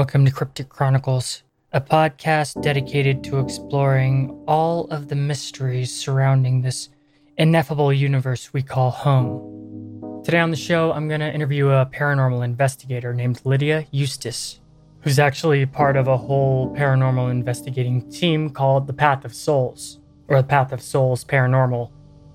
Welcome to Cryptic Chronicles, a podcast dedicated to exploring all of the mysteries surrounding this ineffable universe we call home. Today on the show, I'm going to interview a paranormal investigator named Lydia Eustace, who's actually part of a whole paranormal investigating team called the Path of Souls, or the Path of Souls Paranormal.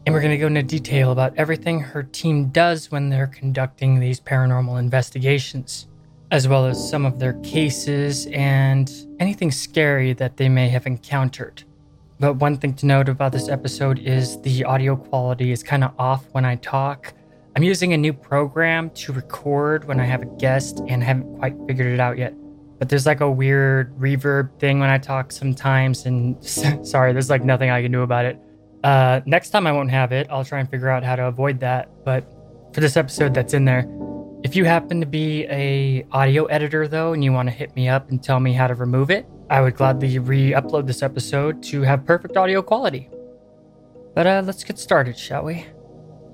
And we're going to go into detail about everything her team does when they're conducting these paranormal investigations as well as some of their cases and anything scary that they may have encountered. But one thing to note about this episode is the audio quality is kind of off when I talk. I'm using a new program to record when I have a guest and haven't quite figured it out yet. But there's like a weird reverb thing when I talk sometimes, and sorry, there's like nothing I can do about it. Uh, next time I won't have it. I'll try and figure out how to avoid that. But for this episode that's in there, if you happen to be a audio editor though and you want to hit me up and tell me how to remove it, I would gladly re-upload this episode to have perfect audio quality. But uh, let's get started, shall we?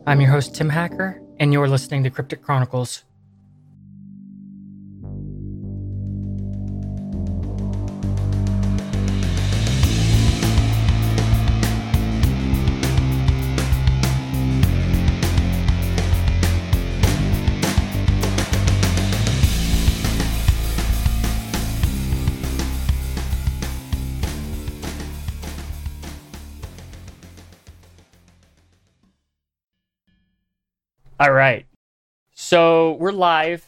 I'm your host Tim Hacker, and you're listening to Cryptic Chronicles. All right. So we're live.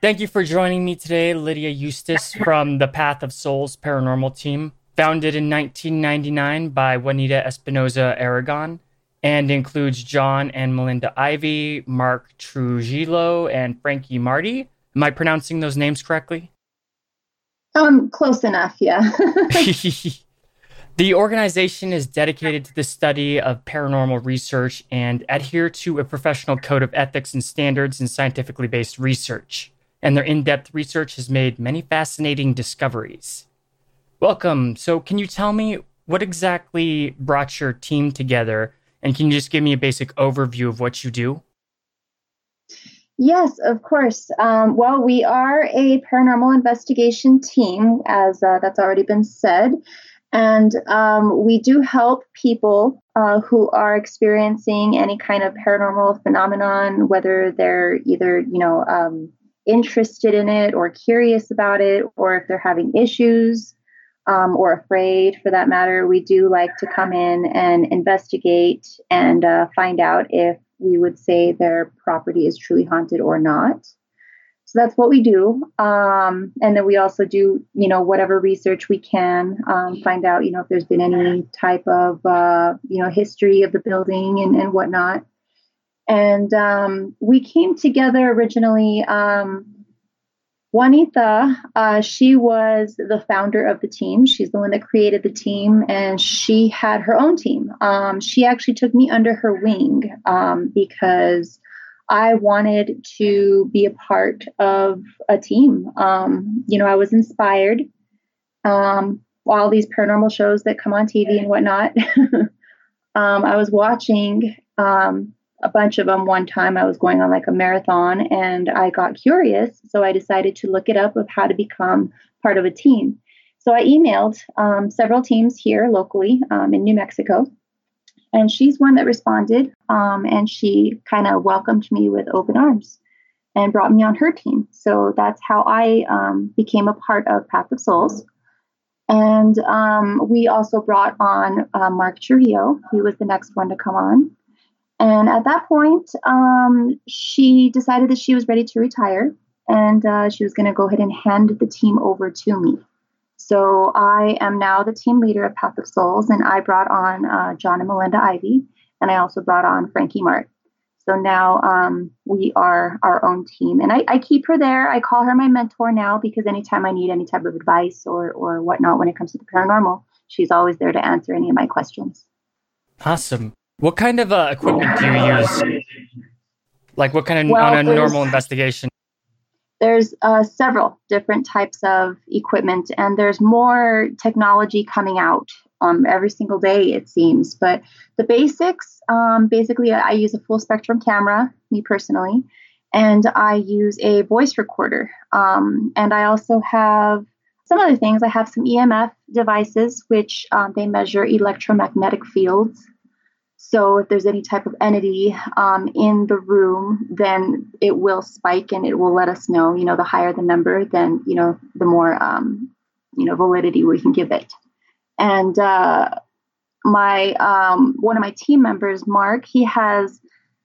Thank you for joining me today, Lydia Eustace from the Path of Souls paranormal team, founded in 1999 by Juanita Espinoza Aragon, and includes John and Melinda Ivy, Mark Trujillo, and Frankie Marty. Am I pronouncing those names correctly? Um, close enough, yeah. The organization is dedicated to the study of paranormal research and adhere to a professional code of ethics and standards in scientifically based research. And their in depth research has made many fascinating discoveries. Welcome. So, can you tell me what exactly brought your team together? And can you just give me a basic overview of what you do? Yes, of course. Um, well, we are a paranormal investigation team, as uh, that's already been said. And um, we do help people uh, who are experiencing any kind of paranormal phenomenon, whether they're either, you know, um, interested in it or curious about it, or if they're having issues um, or afraid for that matter. We do like to come in and investigate and uh, find out if we would say their property is truly haunted or not. So that's what we do. Um, and then we also do, you know, whatever research we can, um, find out, you know, if there's been any type of, uh, you know, history of the building and, and whatnot. And um, we came together originally. Um, Juanita, uh, she was the founder of the team. She's the one that created the team, and she had her own team. Um, she actually took me under her wing um, because I wanted to be a part of a team. Um, you know, I was inspired. Um, all these paranormal shows that come on TV and whatnot. um, I was watching um, a bunch of them one time. I was going on like a marathon and I got curious. So I decided to look it up of how to become part of a team. So I emailed um, several teams here locally um, in New Mexico and she's one that responded um, and she kind of welcomed me with open arms and brought me on her team. So that's how I um, became a part of Path of Souls. And um, we also brought on uh, Mark Trujillo. He was the next one to come on. And at that point, um, she decided that she was ready to retire and uh, she was going to go ahead and hand the team over to me. So I am now the team leader of Path of Souls, and I brought on uh, John and Melinda Ivy, and I also brought on Frankie Mart. So now um, we are our own team, and I, I, keep her there. I call her my mentor now because anytime I need any type of advice or or whatnot when it comes to the paranormal, she's always there to answer any of my questions. Awesome. What kind of uh, equipment do you use? Like what kind of well, on a normal investigation? There's uh, several different types of equipment and there's more technology coming out um, every single day it seems but the basics um, basically i use a full spectrum camera me personally and I use a voice recorder. Um, and I also have some other things. I have some EMF devices, which um, they measure electromagnetic fields. So if there's any type of entity um, in the room, then it will spike and it will let us know. You know, the higher the number, then you know the more um, you know validity we can give it. And uh, my um, one of my team members, Mark, he has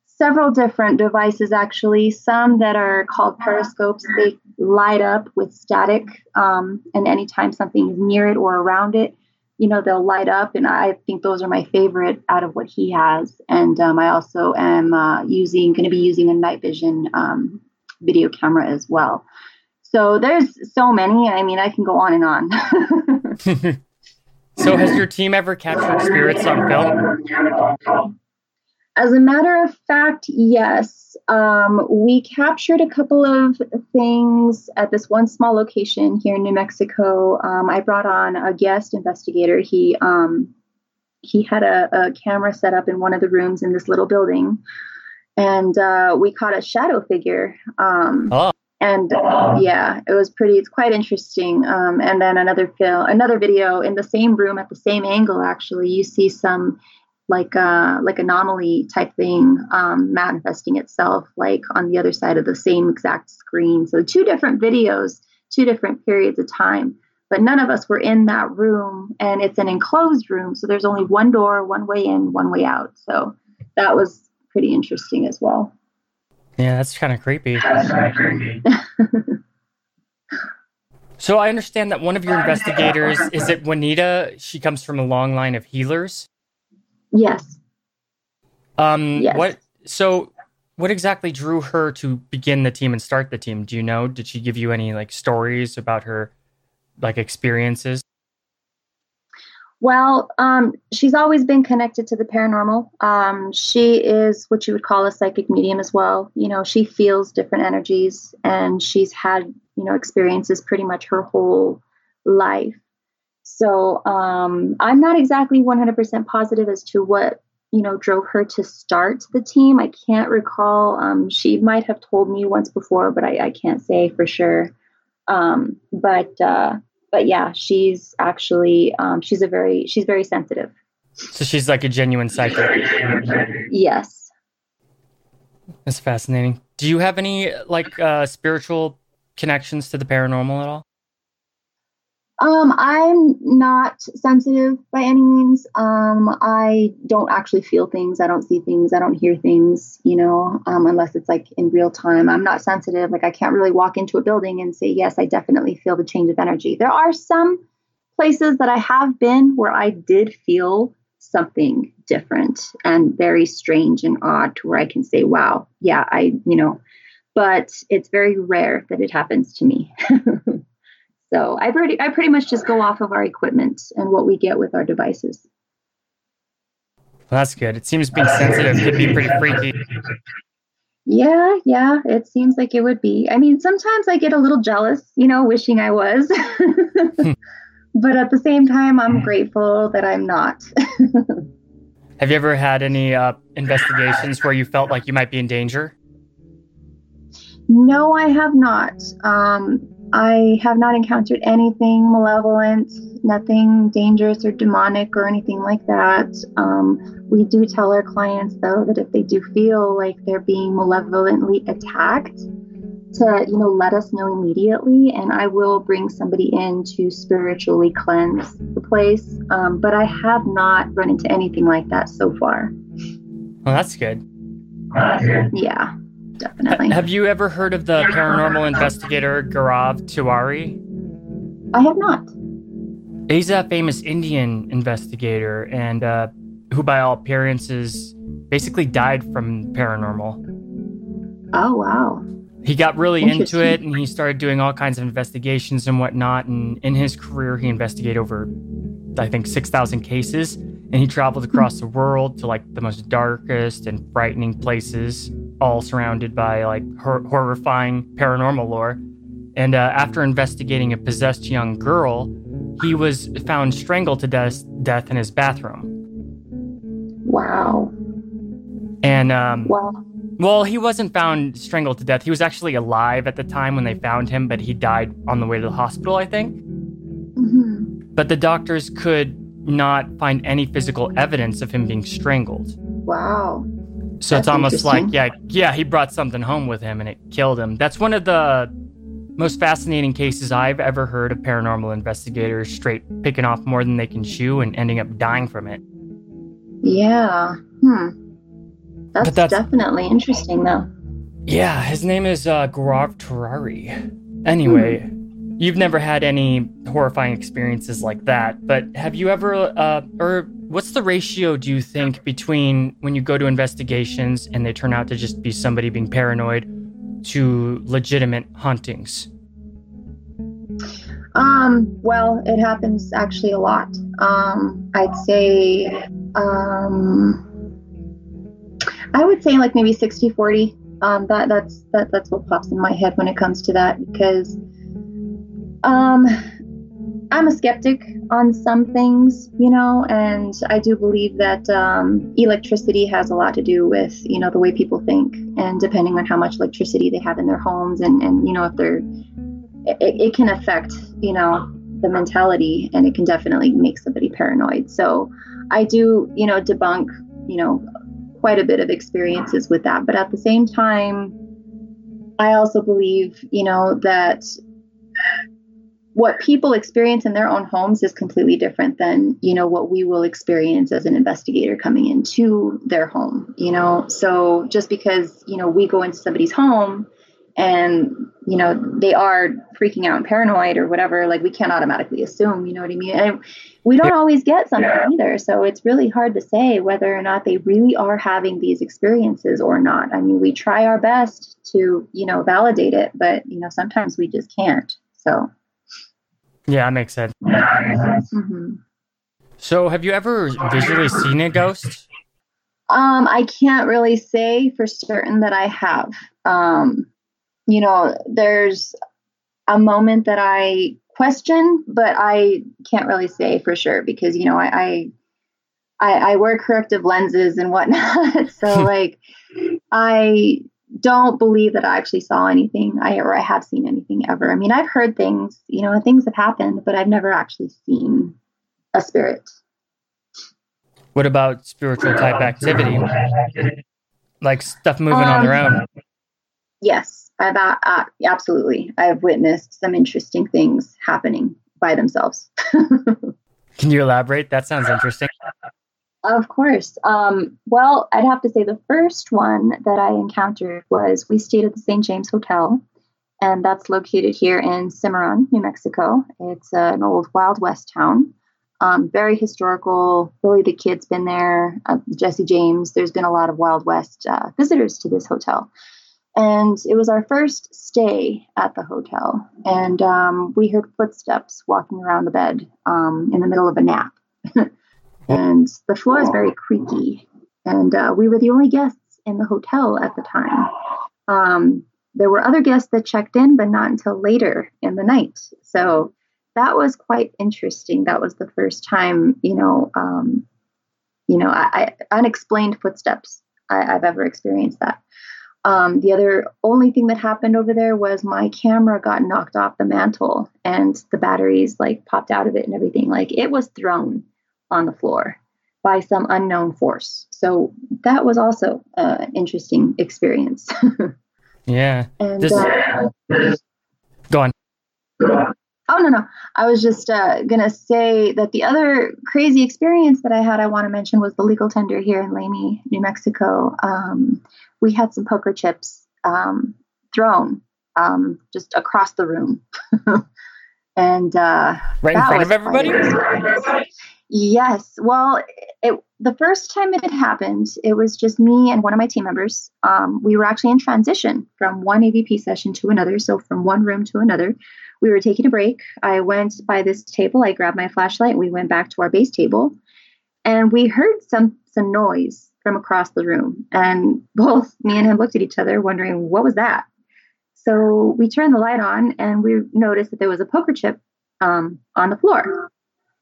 several different devices actually. Some that are called periscopes. They light up with static, um, and anytime something is near it or around it, you know they'll light up. And I think those are my favorite out of what he has. And um, I also am uh, using going to be using a night vision um, video camera as well. So there's so many. I mean, I can go on and on. so has your team ever captured spirits on film? As a matter of fact, yes. Um, we captured a couple of things at this one small location here in New Mexico. Um, I brought on a guest investigator. He um, he had a, a, camera set up in one of the rooms in this little building, and uh, we caught a shadow figure. Um, oh. And uh, yeah, it was pretty. It's quite interesting. Um, and then another film, another video in the same room at the same angle. Actually, you see some like a like anomaly type thing um, manifesting itself like on the other side of the same exact screen. So two different videos two different periods of time but none of us were in that room and it's an enclosed room so there's only one door one way in one way out. So that was pretty interesting as well. Yeah that's kind of creepy, creepy. so i understand that one of your investigators is it juanita? She comes from a long line of healers Yes. Um, yes. What? So, what exactly drew her to begin the team and start the team? Do you know? Did she give you any like stories about her, like experiences? Well, um, she's always been connected to the paranormal. Um, she is what you would call a psychic medium as well. You know, she feels different energies, and she's had you know experiences pretty much her whole life. So um, I'm not exactly 100% positive as to what you know drove her to start the team. I can't recall. Um, she might have told me once before, but I, I can't say for sure. Um, but uh, but yeah, she's actually um, she's a very she's very sensitive. So she's like a genuine psychic. yes. That's fascinating. Do you have any like uh, spiritual connections to the paranormal at all? Um, I'm not sensitive by any means. Um, I don't actually feel things. I don't see things. I don't hear things, you know, um, unless it's like in real time. I'm not sensitive. Like I can't really walk into a building and say, yes, I definitely feel the change of energy. There are some places that I have been where I did feel something different and very strange and odd to where I can say, wow, yeah, I, you know, but it's very rare that it happens to me. So I pretty I pretty much just go off of our equipment and what we get with our devices. Well, that's good. It seems being sensitive could be pretty freaky. Yeah, yeah, it seems like it would be. I mean, sometimes I get a little jealous, you know, wishing I was. but at the same time, I'm grateful that I'm not. have you ever had any uh, investigations where you felt like you might be in danger? No, I have not. Um, I have not encountered anything malevolent, nothing dangerous or demonic or anything like that. Um, we do tell our clients, though, that if they do feel like they're being malevolently attacked, to you know let us know immediately, and I will bring somebody in to spiritually cleanse the place. Um, but I have not run into anything like that so far. Well, that's good. Yeah definitely. Have you ever heard of the paranormal investigator Gaurav Tiwari? I have not. He's a famous Indian investigator and uh, who, by all appearances, basically died from paranormal. Oh, wow. He got really into it and he started doing all kinds of investigations and whatnot. And in his career, he investigated over, I think, 6,000 cases. And he traveled across the world to like the most darkest and frightening places all surrounded by like hor- horrifying paranormal lore. And uh, after investigating a possessed young girl, he was found strangled to death, death in his bathroom. Wow. And um, wow. Well, he wasn't found strangled to death. He was actually alive at the time when they found him, but he died on the way to the hospital, I think. hmm But the doctors could not find any physical evidence of him being strangled. Wow. So it's almost like, yeah, yeah, he brought something home with him and it killed him. That's one of the most fascinating cases I've ever heard of paranormal investigators straight picking off more than they can chew and ending up dying from it. Yeah. Hmm. That's, that's- definitely interesting, though. Yeah, his name is uh, Gaurav Tiwari. Anyway, you've never had any horrifying experiences like that, but have you ever, uh, or what's the ratio do you think between when you go to investigations and they turn out to just be somebody being paranoid to legitimate hauntings? Um, well, it happens actually a lot. Um, I'd say, um, I would say like maybe 60 40. Um, that, that's, that, that's what pops in my head when it comes to that because, um, I'm a skeptic on some things, you know, and I do believe that um, electricity has a lot to do with, you know, the way people think, and depending on how much electricity they have in their homes, and and you know if they're, it, it can affect, you know, the mentality, and it can definitely make somebody paranoid. So I do, you know, debunk, you know, quite a bit of experiences with that, but at the same time, I also believe, you know, that what people experience in their own homes is completely different than you know what we will experience as an investigator coming into their home you know? So just because you know we go into somebody's home and you know they are freaking out and paranoid or whatever like we can't automatically assume you know what i mean? And we don't always get something either so it's really hard to say whether or not they really are having these experiences or not. I mean we try our best to you know validate it but you know sometimes we just can't so Yeah, that makes sense. Mhm. So, have you ever visually seen a ghost? Um, I can't really say for certain that I have. Um, you know, there's a moment that I question, but I can't really say for sure because you know I I, I, I wear corrective lenses and whatnot, so like I don't believe that I actually saw anything I or I have seen anything ever. I mean, I've heard things, you know, things have happened, but I've never actually seen a spirit. What about spiritual type activity? Like stuff moving on their own? Yes, I've uh, absolutely. I've witnessed some interesting things happening by themselves. Can you elaborate? That sounds interesting. Of course. Um, well, I'd have to say the first one that I encountered was we stayed at the St. James Hotel, and that's located here in Cimarron, New Mexico. It's uh, an old Wild West town. Um, very historical. Billy the Kid's been there, uh, Jesse James. There's been a lot of Wild West uh, visitors to this hotel. And it was our first stay at the hotel. And um, we heard footsteps walking around the bed um, in the middle of a nap. and the floor is very creaky. And uh, we were the only guests in the hotel at the time. Um, there were other guests that checked in, but not until later in the night. So that was quite interesting. That was the first time, you know, um, you know, I, I, unexplained footsteps. I, I've ever experienced that. Um, the other only thing that happened over there was my camera got knocked off the mantle and the batteries like popped out of it and everything. Like it was thrown on the floor by some unknown force. So that was also uh, an interesting experience. Yeah. and This- uh, Go on. Oh no no! I was just uh, gonna say that the other crazy experience that I had I want to mention was the legal tender here in Lamy, New Mexico. Um, we had some poker chips um, thrown um, just across the room, and uh, Right in front of everybody? Yes. Well, it, the first time it happened, it was just me and one of my team members. Um, we were actually in transition from one EVP session to another, so from one room to another. We were taking a break. I went by this table. I grabbed my flashlight. We went back to our base table, and we heard some some noise from across the room. And both me and him looked at each other, wondering what was that. So we turned the light on, and we noticed that there was a poker chip um, on the floor.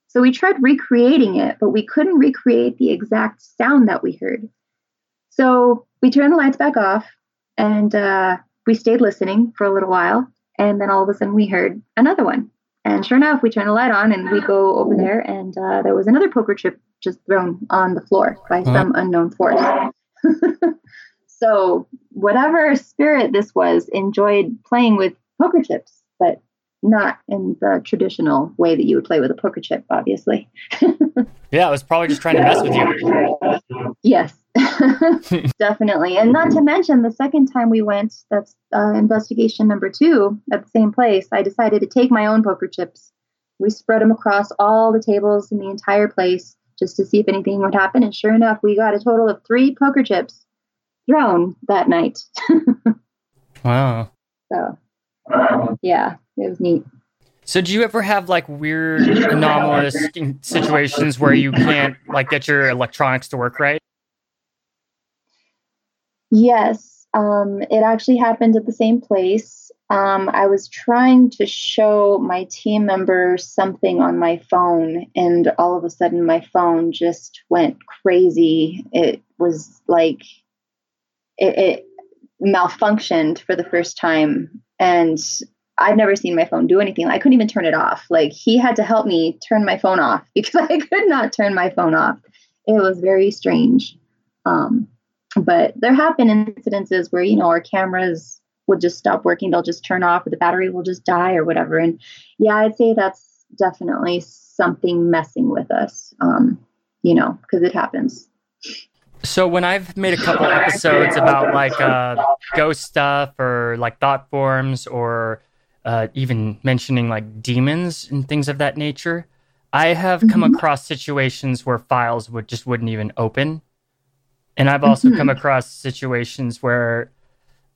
So we tried recreating it, but we couldn't recreate the exact sound that we heard. So we turned the lights back off and uh, we stayed listening for a little while. And then all of a sudden we heard another one. And sure enough, we turn the light on and we go over there, and uh, there was another poker chip just thrown on the floor by uh-huh. some unknown force. so, whatever spirit this was enjoyed playing with poker chips, but not in the traditional way that you would play with a poker chip, obviously. yeah, I was probably just trying to mess with you. Yes, definitely. And not to mention, the second time we went, that's uh, investigation number two at the same place, I decided to take my own poker chips. We spread them across all the tables in the entire place just to see if anything would happen. And sure enough, we got a total of three poker chips thrown that night. wow. So, yeah, it was neat. So, do you ever have like weird, anomalous situations where you can't like get your electronics to work right? Yes, um, it actually happened at the same place. Um, I was trying to show my team member something on my phone, and all of a sudden, my phone just went crazy. It was like it, it malfunctioned for the first time, and I've never seen my phone do anything. I couldn't even turn it off. Like he had to help me turn my phone off because I could not turn my phone off. It was very strange. Um, but there have been incidences where, you know, our cameras would just stop working. They'll just turn off or the battery will just die or whatever. And yeah, I'd say that's definitely something messing with us, um, you know, because it happens. So when I've made a couple episodes about like uh, ghost stuff or like thought forms or uh, even mentioning like demons and things of that nature, I have come mm-hmm. across situations where files would just wouldn't even open and I've also mm-hmm. come across situations where,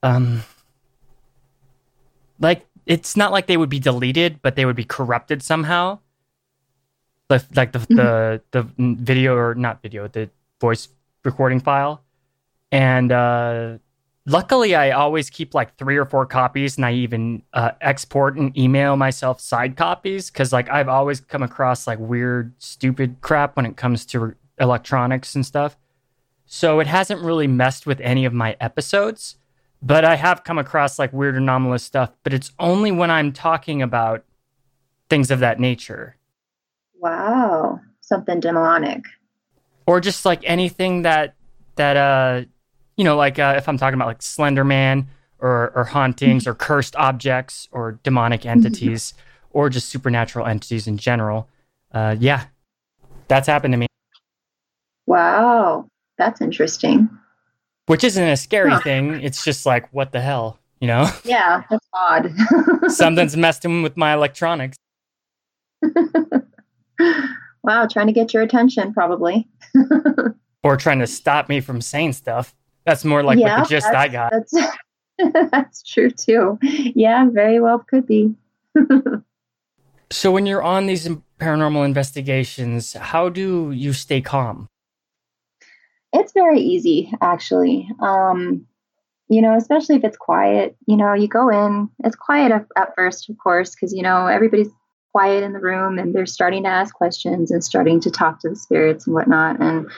um, like it's not like they would be deleted, but they would be corrupted somehow. Like, like the, mm-hmm. the the video or not video, the voice recording file, and uh, luckily I always keep like three or four copies, and I even uh, export and email myself side copies because like I've always come across like weird, stupid crap when it comes to electronics and stuff. So it hasn't really messed with any of my episodes, but I have come across like weird anomalous stuff, but it's only when I'm talking about things of that nature. Wow, something demonic. Or just like anything that that uh you know, like uh, if I'm talking about like Slender Man or or hauntings or cursed objects or demonic entities or just supernatural entities in general. Uh yeah. That's happened to me. Wow. That's interesting. Which isn't a scary huh. thing. It's just like, what the hell, you know? Yeah, that's odd. Something's messing with my electronics. wow, trying to get your attention, probably. or trying to stop me from saying stuff. That's more like yeah, the gist I got. That's, that's true too. Yeah, very well could be. so, when you're on these paranormal investigations, how do you stay calm? It's very easy, actually. Um, you know, especially if it's quiet. You know, you go in, it's quiet at, at first, of course, because, you know, everybody's quiet in the room and they're starting to ask questions and starting to talk to the spirits and whatnot. And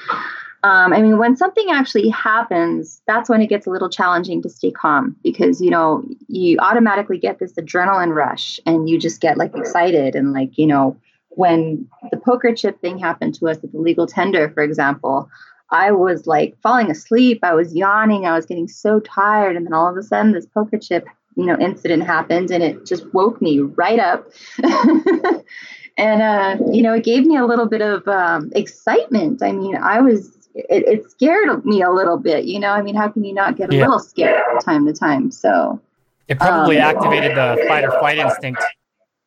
um, I mean, when something actually happens, that's when it gets a little challenging to stay calm because, you know, you automatically get this adrenaline rush and you just get like excited. And, like, you know, when the poker chip thing happened to us at the legal tender, for example, I was like falling asleep. I was yawning. I was getting so tired. And then all of a sudden, this poker chip, you know, incident happened and it just woke me right up. and, uh, you know, it gave me a little bit of um, excitement. I mean, I was, it, it, scared me a little bit, you know? I mean, how can you not get a yeah. little scared from time to time? So it probably um, activated the fight or flight instinct.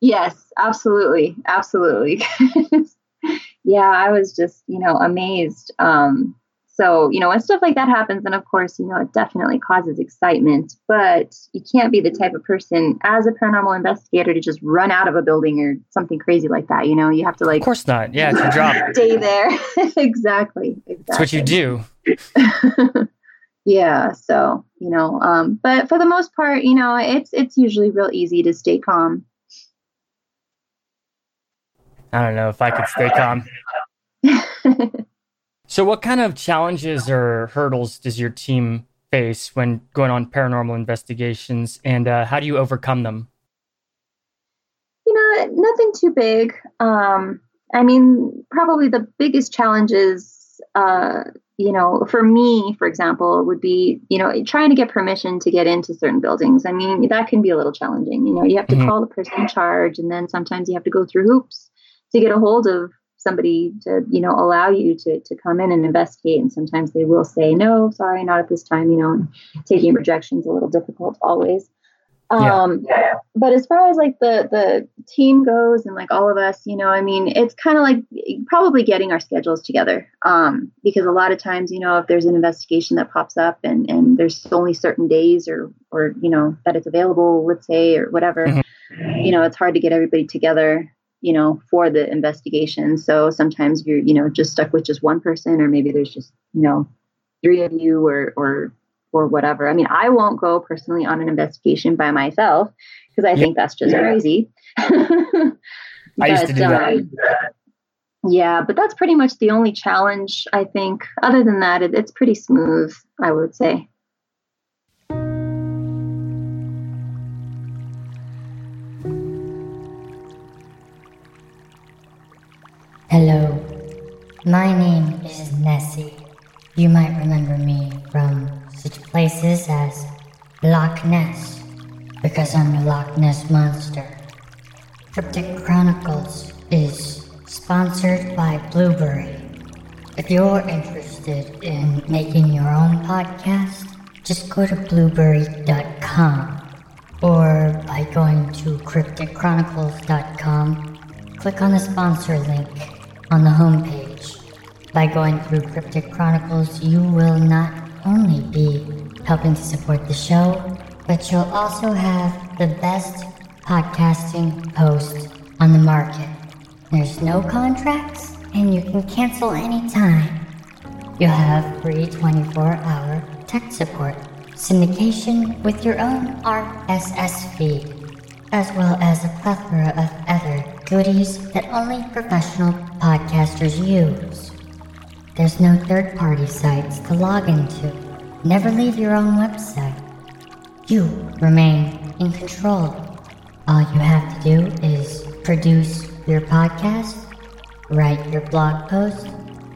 Yes, absolutely. Absolutely. yeah, I was just, you know, amazed. Um, so, you know, when stuff like that happens, then of course, you know, it definitely causes excitement, but you can't be the type of person as a paranormal investigator to just run out of a building or something crazy like that. You know, you have to like, of course not. Yeah, it's your job. Stay there. exactly. Exactly. That's what you do. yeah. So, you know, um, but for the most part, you know, it's, it's usually real easy to stay calm I don't know if I could stay calm. So, what kind of challenges or hurdles does your team face when going on paranormal investigations, and uh, how do you overcome them? You know, nothing too big. Um, I mean, probably the biggest challenges, uh, you know, for me, for example, would be, you know, trying to get permission to get into certain buildings. I mean, that can be a little challenging. You know, you have to mm-hmm. call the person in charge, and then sometimes you have to go through hoops to get a hold of somebody to you know allow you to to come in and investigate and sometimes they will say no sorry not at this time you know taking rejection is a little difficult always um yeah. but as far as like the the team goes and like all of us you know i mean it's kind of like probably getting our schedules together um because a lot of times you know if there's an investigation that pops up and and there's only certain days or or you know that it's available let's say or whatever mm-hmm. you know it's hard to get everybody together you know, for the investigation. So sometimes you're, you know, just stuck with just one person, or maybe there's just, you know, three of you or or or whatever. I mean, I won't go personally on an investigation by myself because I think that's just crazy. but, I used to do that. Um, yeah, but that's pretty much the only challenge I think. Other than that, it, it's pretty smooth, I would say. Hello, my name is Nessie. You might remember me from such places as Loch Ness, because I'm the Loch Ness Monster. Cryptic Chronicles is sponsored by Blubrry. If you're interested in making your own podcast, just go to blubrry.com or by going to crypticchronicles.com, click on the sponsor link on the homepage. By going through Cryptic Chronicles, you will not only be helping to support the show, but you'll also have the best podcasting host on the market. There's no contracts, and you can cancel anytime. You'll have free 24 hour tech support, syndication with your own RSS feed, as well as a plethora of other goodies that only professional podcasters use. There's no third party sites to log into. Never leave your own website. You remain in control. All you have to do is produce your podcast, write your blog post,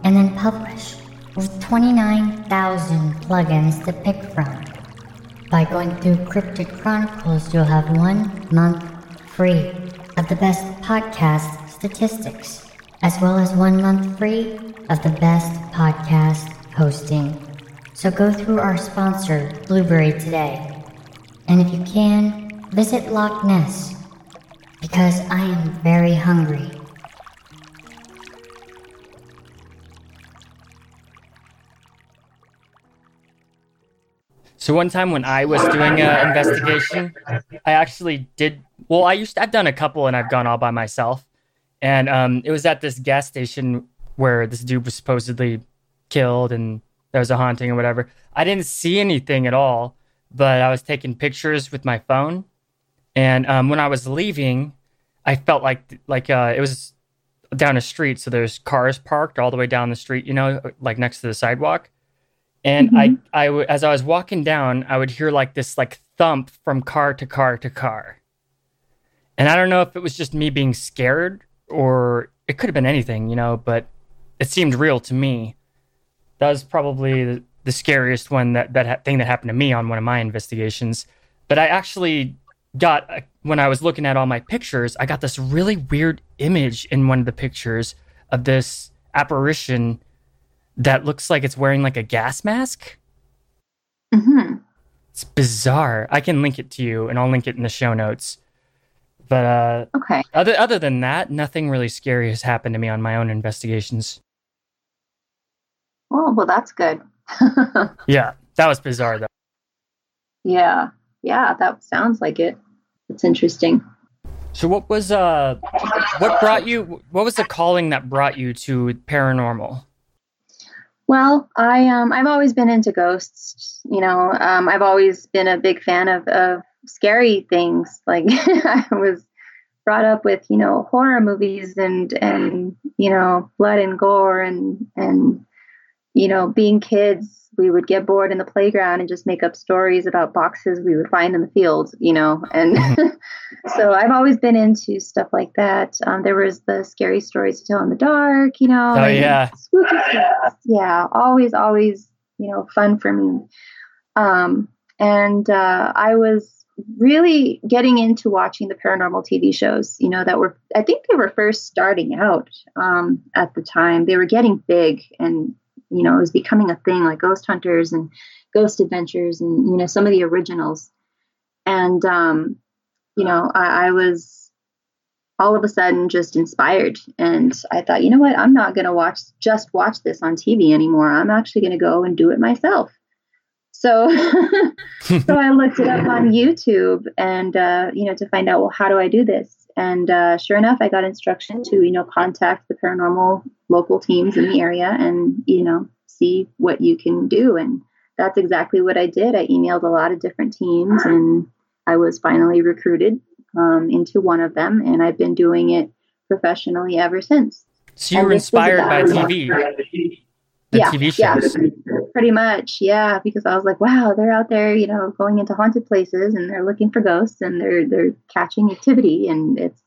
and then publish with 29,000 plugins to pick from. By going through Cryptic Chronicles, you'll have one month free of the best podcast statistics, as well as one month free of the best podcast hosting. So go through our sponsor, Blubrry, today. And if you can, visit Loch Ness, because I am very hungry. So one time when I was doing an investigation, I actually did. Well, I used to, I've done a couple, and I've gone all by myself. And um, it was at this gas station where this dude was supposedly killed, and there was a haunting or whatever. I didn't see anything at all, but I was taking pictures with my phone. And um, when I was leaving, I felt like like uh, it was down a street, so there's cars parked all the way down the street, you know, like next to the sidewalk. And mm-hmm. I, I, as I was walking down, I would hear like this like thump from car to car to car. And I don't know if it was just me being scared or it could have been anything, you know, but it seemed real to me. That was probably the, the scariest one that that ha- thing that happened to me on one of my investigations. But I actually got uh, when I was looking at all my pictures, I got this really weird image in one of the pictures of this apparition that looks like it's wearing like a gas mask. Mm-hmm. It's bizarre. I can link it to you, and I'll link it in the show notes. But uh, okay. Other other than that, nothing really scary has happened to me on my own investigations. Oh well, that's good. yeah, that was bizarre though. Yeah, yeah, that sounds like it. It's interesting. So, what was uh, what brought you? What was the calling that brought you to paranormal? Well, I um I've always been into ghosts. You know, um, I've always been a big fan of of scary things. Like I was brought up with you know horror movies and and you know blood and gore and and you know, being kids, we would get bored in the playground and just make up stories about boxes we would find in the field, you know. And so I've always been into stuff like that. Um, there was the scary stories to tell in the dark, you know. Oh yeah, spooky stuff. Yeah, always, always, you know, fun for me. Um, and uh, I was really getting into watching the paranormal TV shows, you know, that were, I think they were first starting out um, at the time. They were getting big and you know, it was becoming a thing like Ghost Hunters and Ghost Adventures and, you know, some of the originals. And, um, you know, I, I was all of a sudden just inspired. And I thought, you know what? I'm not going to watch, just watch this on TV anymore. I'm actually going to go and do it myself. So, so I looked it up on YouTube and, uh, you know, to find out, well, how do I do this? And uh, sure enough, I got instruction to, you know, contact the paranormal local teams in the area and, you know, see what you can do. And that's exactly what I did. I emailed a lot of different teams and I was finally recruited um, into one of them. And I've been doing it professionally ever since. So you were inspired by TV? The yeah, TV shows. Yeah pretty much yeah because i was like wow they're out there you know going into haunted places and they're looking for ghosts and they're they're catching activity and it's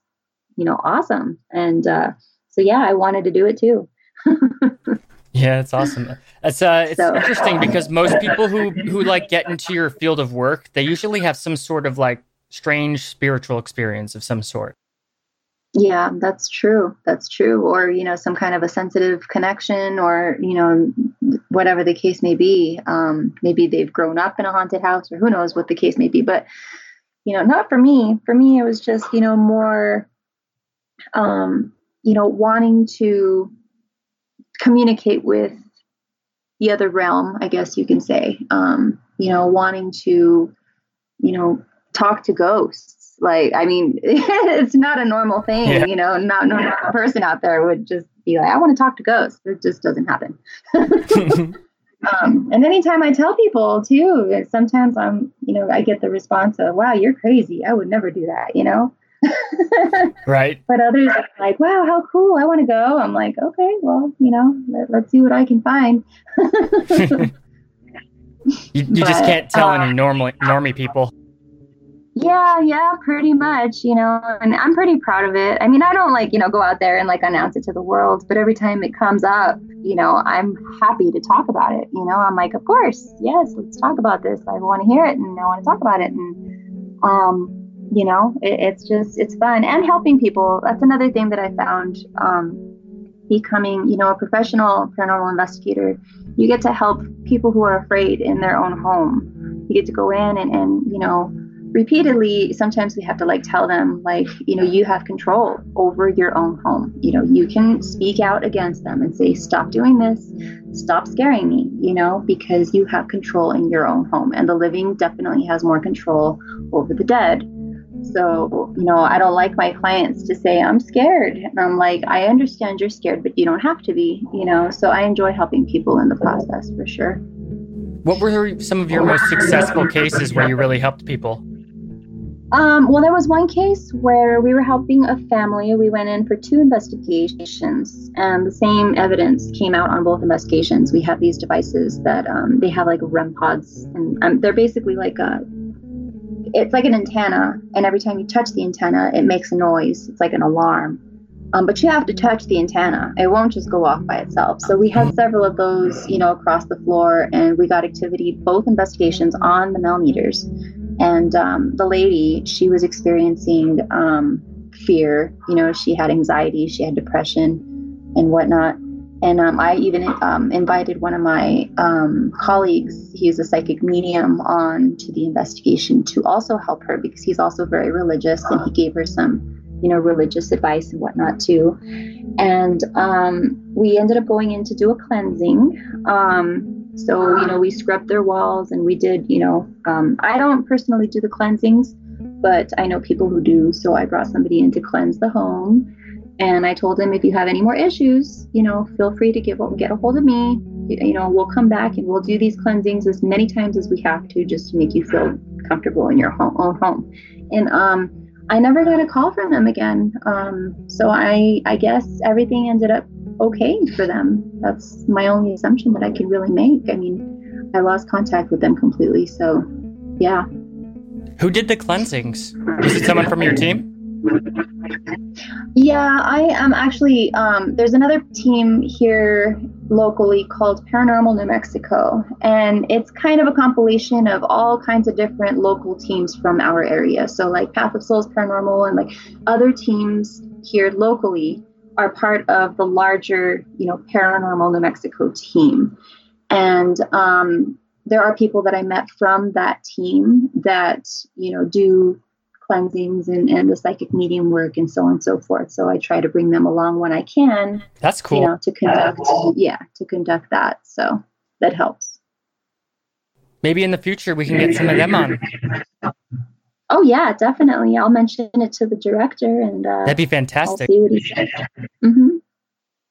you know awesome. And uh so yeah i wanted to do it too. Yeah it's awesome. It's uh it's so, interesting because most people who who like get into your field of work they usually have some sort of like strange spiritual experience of some sort yeah, that's true. That's true. Or, you know, some kind of a sensitive connection or, you know, whatever the case may be. Um, maybe they've grown up in a haunted house or who knows what the case may be. But, you know, not for me. For me, it was just, you know, more, um, you know, wanting to communicate with the other realm, I guess you can say. Um, you know, wanting to, you know, talk to ghosts like, I mean, it's not a normal thing, yeah. you know, not normal person out there would just be like, I want to talk to ghosts. It just doesn't happen. um, and anytime I tell people too, sometimes I'm, you know, I get the response of, wow, you're crazy. I would never do that, you know? right. But others are like, wow, how cool. I want to go. I'm like, okay, well, you know, let, us see what I can find. you, you but, just can't tell uh, any normal normie people. Yeah, yeah, pretty much, you know, and I'm pretty proud of it. I mean, I don't like, you know, go out there and like announce it to the world, but every time it comes up, you know, I'm happy to talk about it. You know, I'm like, of course, yes, let's talk about this. I want to hear it and I want to talk about it. And, um, you know, it, it's just, it's fun and helping people. That's another thing that I found, um, becoming, you know, a professional paranormal investigator. You get to help people who are afraid in their own home. You get to go in and, and you know, repeatedly sometimes we have to like tell them like you know you have control over your own home. You know you can speak out against them and say stop doing this. Stop scaring me you know because you have control in your own home and the living definitely has more control over the dead. So you know i don't like my clients to say i'm scared and i'm like i understand you're scared but you don't have to be you know? So i enjoy helping people in the process for sure. What were some of your most successful cases where you really helped people um, well, there was one case where we were helping a family. We went in for two investigations, and the same evidence came out on both investigations. We have these devices that um, they have like REM pods, and um, they're basically like a it's like an antenna, and every time you touch the antenna, it makes a noise. It's like an alarm. Um, but you have to touch the antenna. It won't just go off by itself. So we had several of those, you know, across the floor, and we got activity, both investigations on the millimeters. And um, the lady, she was experiencing um, fear. You know, she had anxiety, she had depression, and whatnot. And um, I even um, invited one of my um, colleagues, he's a psychic medium, on to the investigation to also help her because he's also very religious and he gave her some, you know, religious advice and whatnot too. And um, we ended up going in to do a cleansing. Um, so, you know, we scrubbed their walls and we did, you know, um, I don't personally do the cleansings, but I know people who do. So I brought somebody in to cleanse the home. And I told him, if you have any more issues, you know, feel free to give get a hold of me. You know, we'll come back and we'll do these cleansings as many times as we have to, just to make you feel comfortable in your home, own home. And um, I never got a call from them again. Um, so I, I guess everything ended up okay for them. That's my only assumption that I could really make. I mean, I lost contact with them completely. So, yeah. Who did the cleansings? Was it someone from your team? Yeah, I am actually. Um, there's another team here locally called Paranormal New Mexico, and it's kind of a compilation of all kinds of different local teams from our area. So, like Path of Souls Paranormal, and like other teams here locally are part of the larger, you know, Paranormal New Mexico team. And um, there are people that I met from that team that, you know, do cleansings and, and the psychic medium work and so on and so forth. So I try to bring them along when I can. That's cool. You know, to conduct, yeah, to conduct that. So that helps. Maybe in the future we can get some of them on. Oh yeah, definitely. I'll mention it to the director, and uh, that'd be fantastic. I'll see what he says. Mm-hmm.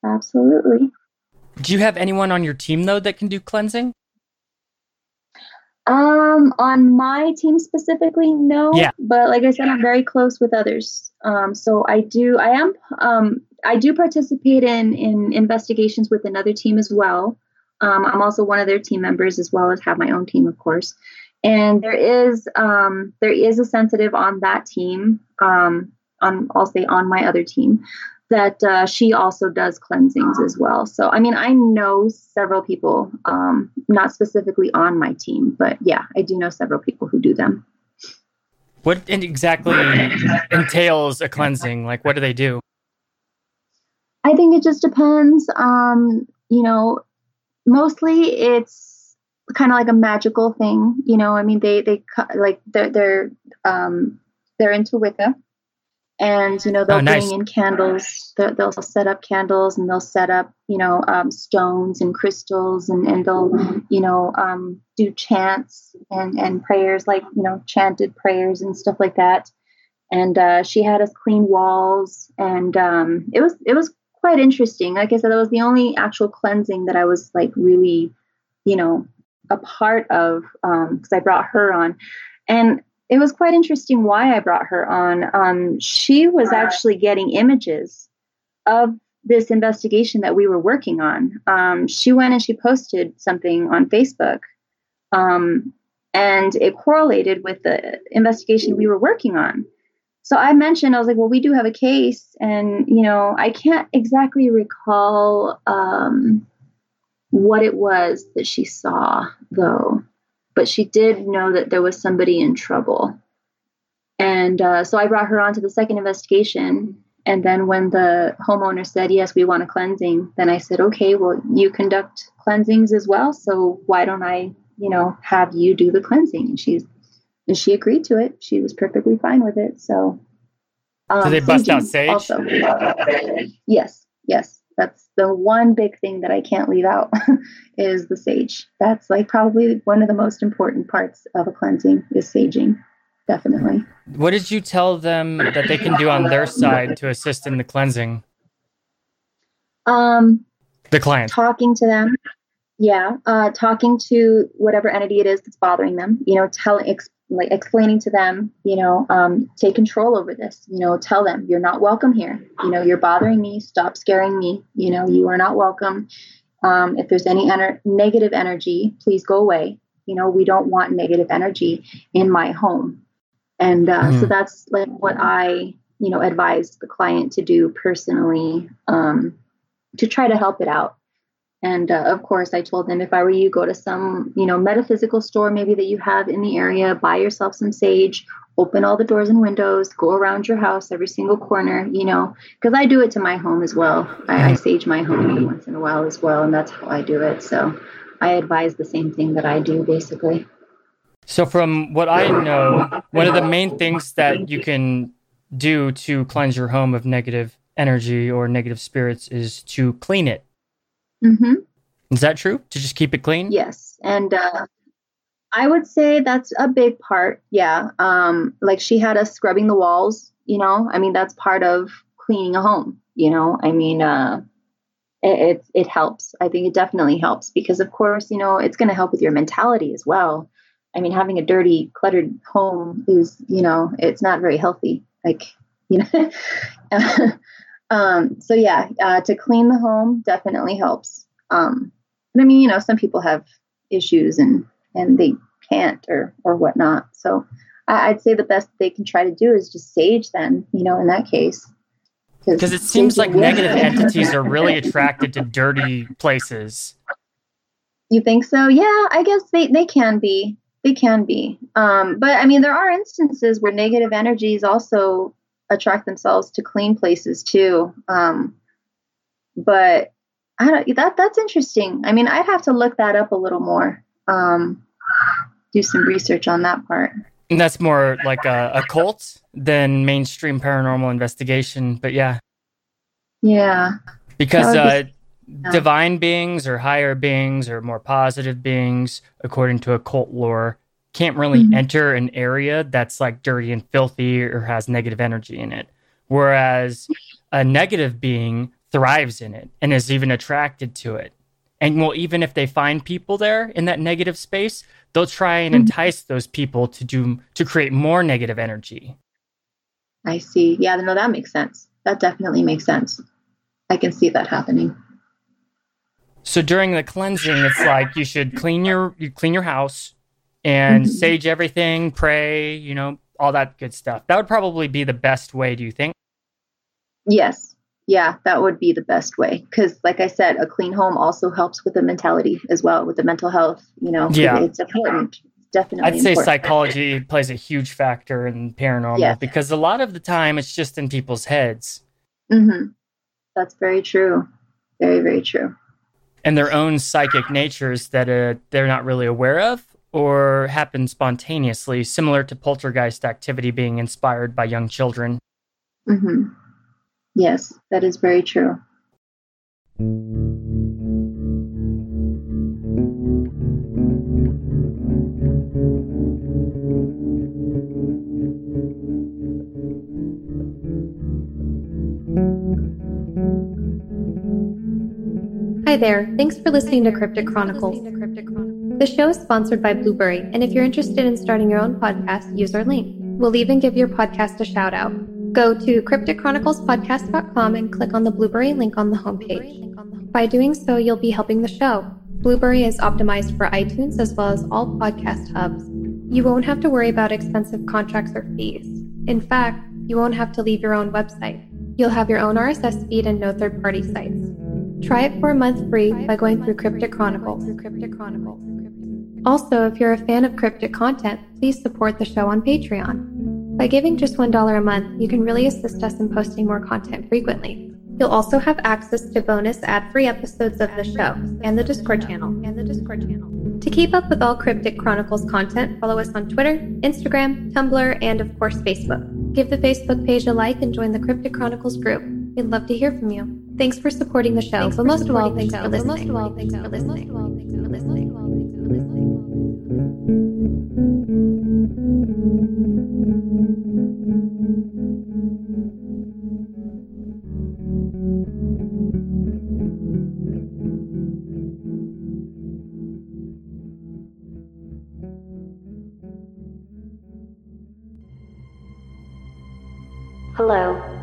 Absolutely. Do you have anyone on your team though that can do cleansing? Um, on my team specifically, no. Yeah. But like I said, I'm very close with others. Um, so I do, I am, um, I do participate in in investigations with another team as well. Um, I'm also one of their team members as well as have my own team, of course. And there is um, there is a sensitive on that team. Um, on I'll say on my other team that uh, she also does cleansings as well. So, I mean, I know several people, um, not specifically on my team, but yeah, I do know several people who do them. What exactly entails a cleansing? Like, what do they do? I think it just depends. Um, you know, mostly it's kind of like a magical thing. You know, I mean, they they like they're they're um, they're into Wicca and you know they'll oh, nice. bring in candles they'll, they'll, set up candles and they'll set up you know um, stones and crystals and, and they'll you know um, do chants and, and prayers like you know chanted prayers and stuff like that and uh, she had us clean walls and um, it was it was quite interesting like i said that was the only actual cleansing that i was like really you know a part of because um, i brought her on and it was quite interesting why I brought her on. Um, she was actually getting images of this investigation that we were working on. Um, she went and she posted something on Facebook, um, and it correlated with the investigation we were working on. So I mentioned, I was like, well, we do have a case, and you know, I can't exactly recall um, what it was that she saw, though but she did know that there was somebody in trouble. And uh, so I brought her on to the second investigation. And then when the homeowner said, Yes, we want a cleansing, then I said, Okay, well, you conduct cleansings as well. So why don't I, you know, have you do the cleansing? And she's and she agreed to it. She was perfectly fine with it. So um, did they bust out sage? Also. Yes, yes that's the one big thing that I can't leave out is the sage. That's like probably one of the most important parts of a cleansing is saging. Definitely. What did you tell them that they can do on their side to assist in the cleansing? Um the client. Talking to them. Yeah, uh talking to whatever entity it is that's bothering them, you know, telling ex- like explaining to them, you know, um, take control over this. You know, tell them you're not welcome here. You know, you're bothering me. Stop scaring me. You know, you are not welcome. Um, if there's any ener- negative energy, please go away. You know, we don't want negative energy in my home. And uh, mm-hmm. so that's like what I, you know, advise the client to do personally um, to try to help it out. And uh, of course, I told them if I were you, go to some, you know, metaphysical store maybe that you have in the area, buy yourself some sage, open all the doors and windows, go around your house, every single corner, you know, because I do it to my home as well. I, I sage my home every once in a while as well, and that's how I do it. So I advise the same thing that I do basically. So, from what I know, one of the main things that you can do to cleanse your home of negative energy or negative spirits is to clean it Mm-hmm. Is that true? To just keep it clean? Yes. And uh, I would say that's a big part. Yeah. Um, like she had us scrubbing the walls, you know, I mean, that's part of cleaning a home, you know, I mean, uh, it, it, it helps. I think it definitely helps because, of course, you know, it's going to help with your mentality as well. I mean, having a dirty, cluttered home is, you know, it's not very healthy. Like, you know, Um, so yeah, uh, to clean the home definitely helps. Um, but I mean, you know, some people have issues and and they can't or or whatnot. So I, would say the best they can try to do is just sage. Then you know, in that case, because it seems like negative entities are really attracted to dirty places. You think so? Yeah, I guess they they can be. They can be. Um, but I mean, there are instances where negative energies also attract themselves to clean places too. Um, but I don't. That that's interesting. I mean, I'd have to look that up a little more. Um, do some research on that part. And that's more like a, a cult than mainstream paranormal investigation. But yeah. Yeah. Because uh, yeah. divine beings or higher beings or more positive beings, according to occult lore, can't really mm-hmm. enter an area that's like dirty and filthy or has negative energy in it. Whereas a negative being thrives in it and is even attracted to it. And well, even if they find people there in that negative space, they'll try and mm-hmm. entice those people to do to create more negative energy. I see. Yeah, no, that makes sense. That definitely makes sense. I can see that happening. So during the cleansing, it's like you should clean your you clean your house and mm-hmm. sage everything, pray, you know, all that good stuff. That would probably be the best way, do you think? Yes yeah, that would be the best way. Because, like I said, a clean home also helps with the mentality as well, with the mental health. You know, yeah, it's important. definitely, I'd say psychology plays a huge factor in paranormal yes. because a lot of the time it's just in people's heads. Mm-hmm. That's very true. Very, very true. And their own psychic natures that uh, they're not really aware of or happen spontaneously, similar to poltergeist activity being inspired by young children. Mm-hmm. Yes, that is very true. Hi there, thanks for listening to Cryptic Chronicles. The show is sponsored by Blubrry, and if you're interested in starting your own podcast, use our link. We'll even give your podcast a shout out. Go to crypticchroniclespodcast.com and click on the Blubrry link on the homepage. By doing so, you'll be helping the show. Blubrry is optimized for iTunes as well as all podcast hubs. You won't have to worry about expensive contracts or fees. In fact, you won't have to leave your own website. You'll have your own RSS feed and no third party sites. Try it for a month free by going through Cryptic Chronicles. Also, if you're a fan of cryptic content, please support the show on Patreon. By giving just $1 a month, you can really assist us in posting more content frequently. You'll also have access to bonus ad-free episodes of the show and the Discord channel and the Discord channel. To keep up with all Cryptic Chronicles content, follow us on Twitter, Instagram, Tumblr, and of course Facebook. Give the Facebook page a like and join the Cryptic Chronicles group. We'd love to hear from you. Thanks for supporting the show, but most of all, thanks for listening. Most of all, thanks for listening.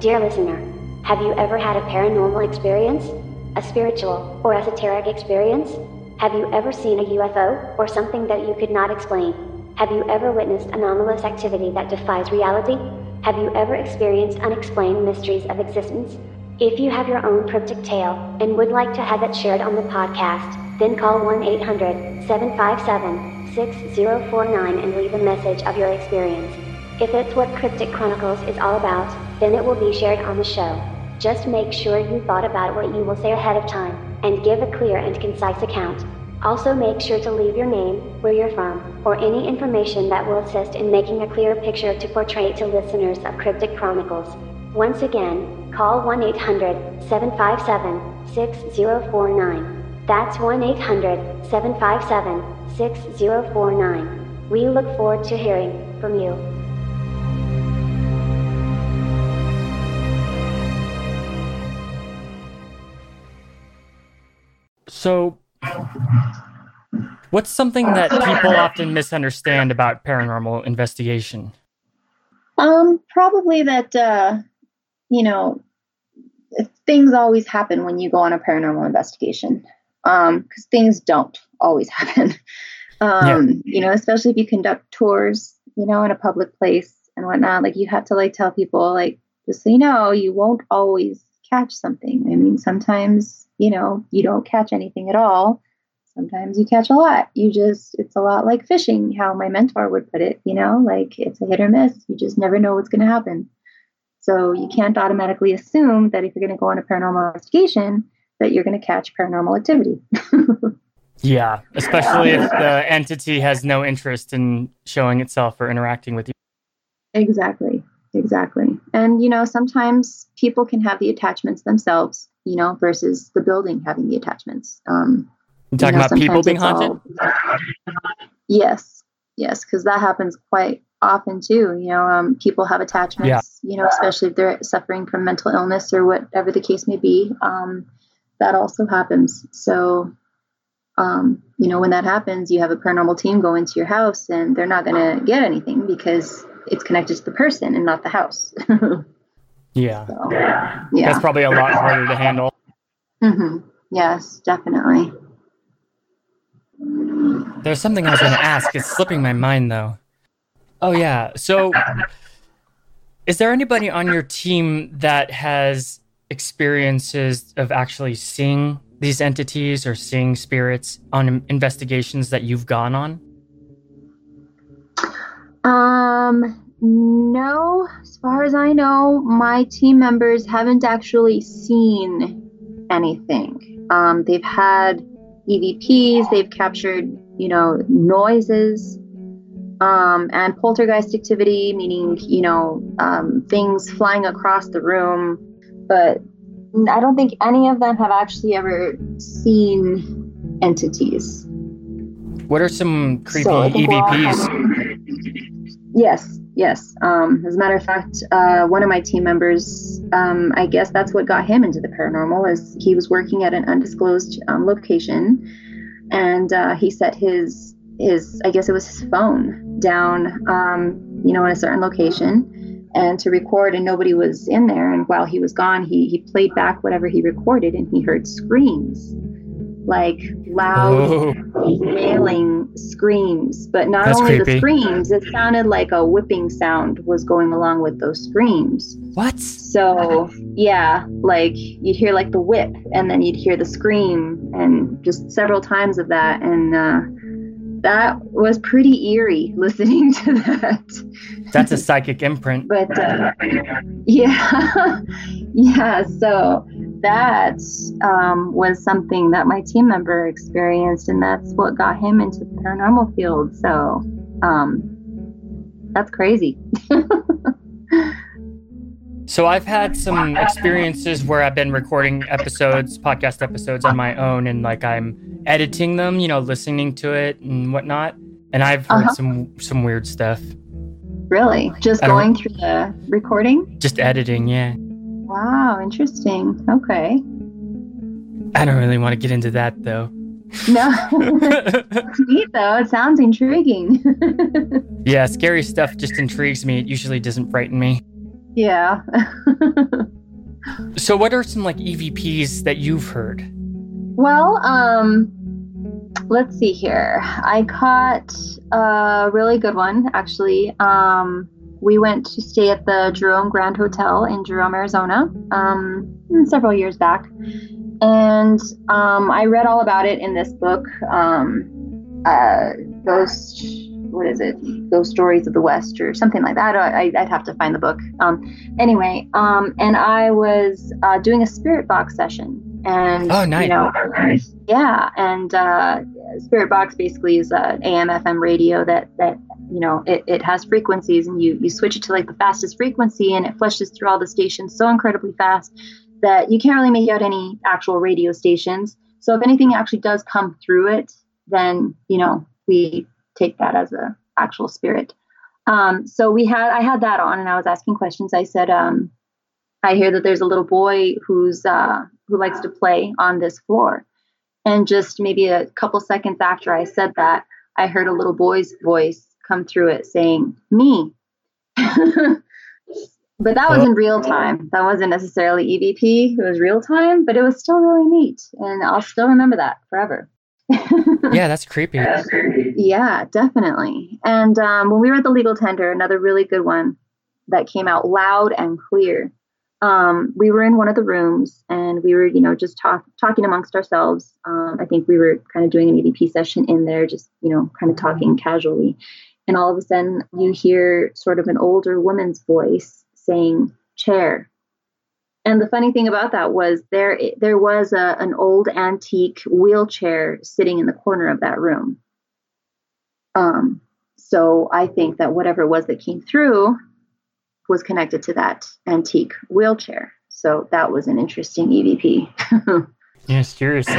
Dear listener. Have you ever had a paranormal experience? A spiritual or esoteric experience? Have you ever seen a UFO or something that you could not explain? Have you ever witnessed anomalous activity that defies reality? Have you ever experienced unexplained mysteries of existence? If you have your own cryptic tale and would like to have it shared on the podcast, then call 1 800 757 6049 and leave a message of your experience. If it's what Cryptic Chronicles is all about, then it will be shared on the show. Just make sure you thought about what you will say ahead of time and give a clear and concise account. Also, make sure to leave your name, where you're from, or any information that will assist in making a clear picture to portray to listeners of Cryptic Chronicles. Once again, call 1 800 757 6049. That's 1 800 757 6049. We look forward to hearing from you. So, what's something that people often misunderstand about paranormal investigation? Um, probably that uh, you know things always happen when you go on a paranormal investigation because um, things don't always happen. Um, yeah. You know, especially if you conduct tours, you know, in a public place and whatnot. Like you have to like tell people, like, just so you know, you won't always catch something. I mean, sometimes you know you don't catch anything at all. Sometimes you catch a lot. You just, it's a lot like fishing, how my mentor would put it, you know, like it's a hit or miss. You just never know what's going to happen. So you can't automatically assume that if you're going to go on a paranormal investigation, that you're going to catch paranormal activity. yeah, especially if the entity has no interest in showing itself or interacting with you. Exactly. Exactly. And, you know, sometimes people can have the attachments themselves, you know, versus the building having the attachments. Um, you talking you know, about people being haunted? All, yes. Yes. Because that happens quite often too. You know, um, people have attachments, yeah. you know, especially if they're suffering from mental illness or whatever the case may be. Um, that also happens. So, um, you know, when that happens, you have a paranormal team go into your house and they're not going to get anything because it's connected to the person and not the house. yeah. So, yeah. That's probably a lot harder to handle. Mm-hmm. Yes, definitely. There's something I was going to ask. It's slipping my mind though. Oh yeah. So is there anybody on your team that has experiences of actually seeing these entities or seeing spirits on investigations that you've gone on? Um no, as far as I know, my team members haven't actually seen anything. Um, they've had EVPs, they've captured, you know, noises, um, and poltergeist activity, meaning, you know, um, things flying across the room. But I don't think any of them have actually ever seen entities. What are some creepy so EVPs? Yes, yes. Um, as a matter of fact, uh, one of my team members, um, I guess that's what got him into the paranormal, is he was working at an undisclosed um, location, and uh, he set his his I guess it was his phone down, um, you know, in a certain location, and to record, and nobody was in there. And while he was gone, he he played back whatever he recorded, and he heard screams, like loud, oh. wailing screams. But not That's only creepy. the screams, it sounded like a whipping sound was going along with those screams. What? So yeah, like you'd hear like the whip, and then you'd hear the scream, and just several times of that, and. uh that was pretty eerie listening to that. That's a psychic imprint. but uh, yeah, yeah. So that um, was something that my team member experienced, and that's what got him into the paranormal field. So um, that's crazy. So I've had some experiences where I've been recording episodes, podcast episodes on my own, and like I'm editing them, you know, listening to it and whatnot. And I've heard uh-huh. some some weird stuff. Really? Just going through the recording? Just editing, yeah. Wow, interesting. Okay. I don't really want to get into that though. No. it's neat though. It sounds intriguing. yeah, scary stuff just intrigues me. It usually doesn't frighten me. Yeah. so what are some like EVPs that you've heard? Well, um let's see here. I caught a really good one actually. Um we went to stay at the Jerome Grand Hotel in Jerome, Arizona, um, several years back. And um, I read all about it in this book, um, uh, Ghost what is it? Ghost Stories of the West or something like that. I, would have to find the book. Um, anyway, um, and I was uh, doing a spirit box session. And, oh, nice. You know, yeah. And uh, spirit box basically is an AM FM radio that, that you know, it, it has frequencies and you, you switch it to like the fastest frequency and it flushes through all the stations so incredibly fast that you can't really make out any actual radio stations. So if anything actually does come through it, then, you know, we take that as a actual spirit. Um, so we had I had that on, and I was asking questions. I said, um, I hear that there's a little boy who's uh, who likes to play on this floor, and just maybe a couple seconds after I said that, I heard a little boy's voice come through it saying, "Me." But that was in real time. That wasn't necessarily EVP. It was real time, but it was still really neat. And I'll still remember that forever. yeah, that's creepy. Yeah, definitely. And um, when we were at the legal tender, another really good one that came out loud and clear. Um, we were in one of the rooms and we were, you know, just talk, talking amongst ourselves. Um, I think we were kind of doing an EVP session in there, just, you know, kind of talking casually. And all of a sudden, you hear sort of an older woman's voice saying chair. And the funny thing about that was there there was a, an old antique wheelchair sitting in the corner of that room. Um, so I think that whatever it was that came through was connected to that antique wheelchair. So that was an interesting EVP. yeah, seriously.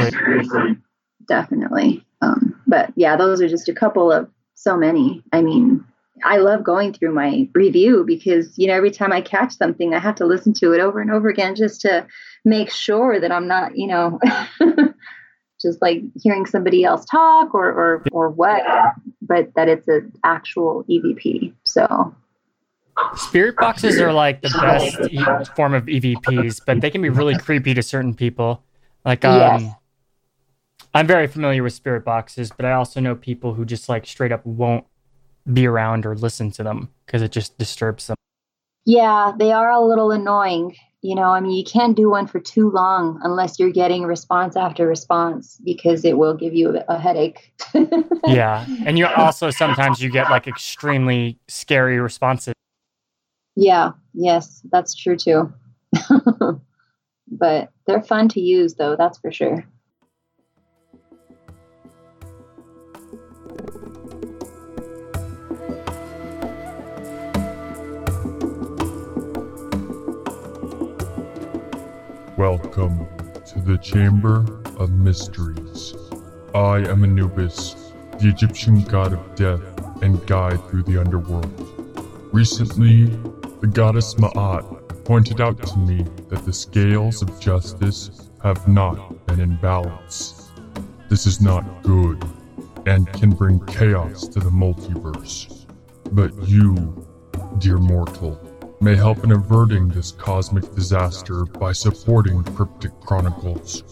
Definitely. Um, but yeah, those are just a couple of so many. I mean, I love going through my review because, you know, every time I catch something, I have to listen to it over and over again just to make sure that I'm not, you know, just like hearing somebody else talk or, or, or what, but that it's an actual EVP. So Spirit boxes are like the best e- form of EVPs, but they can be really creepy to certain people. Like, um, yes. I'm very familiar with spirit boxes, but I also know people who just like straight up won't be around or listen to them because it just disturbs them. Yeah, they are a little annoying. You know, I mean, you can't do one for too long unless you're getting response after response because it will give you a headache. yeah, and you also sometimes you get like extremely scary responses. Yeah, yes, that's true too. but they're fun to use though, that's for sure. Welcome to the Chamber of Mysteries. I am Anubis, the Egyptian god of death and guide through the underworld. Recently, the goddess Ma'at pointed out to me that the scales of justice have not been in balance. This is not good and can bring chaos to the multiverse. But you, dear mortal, may help in averting this cosmic disaster by supporting Cryptic Chronicles.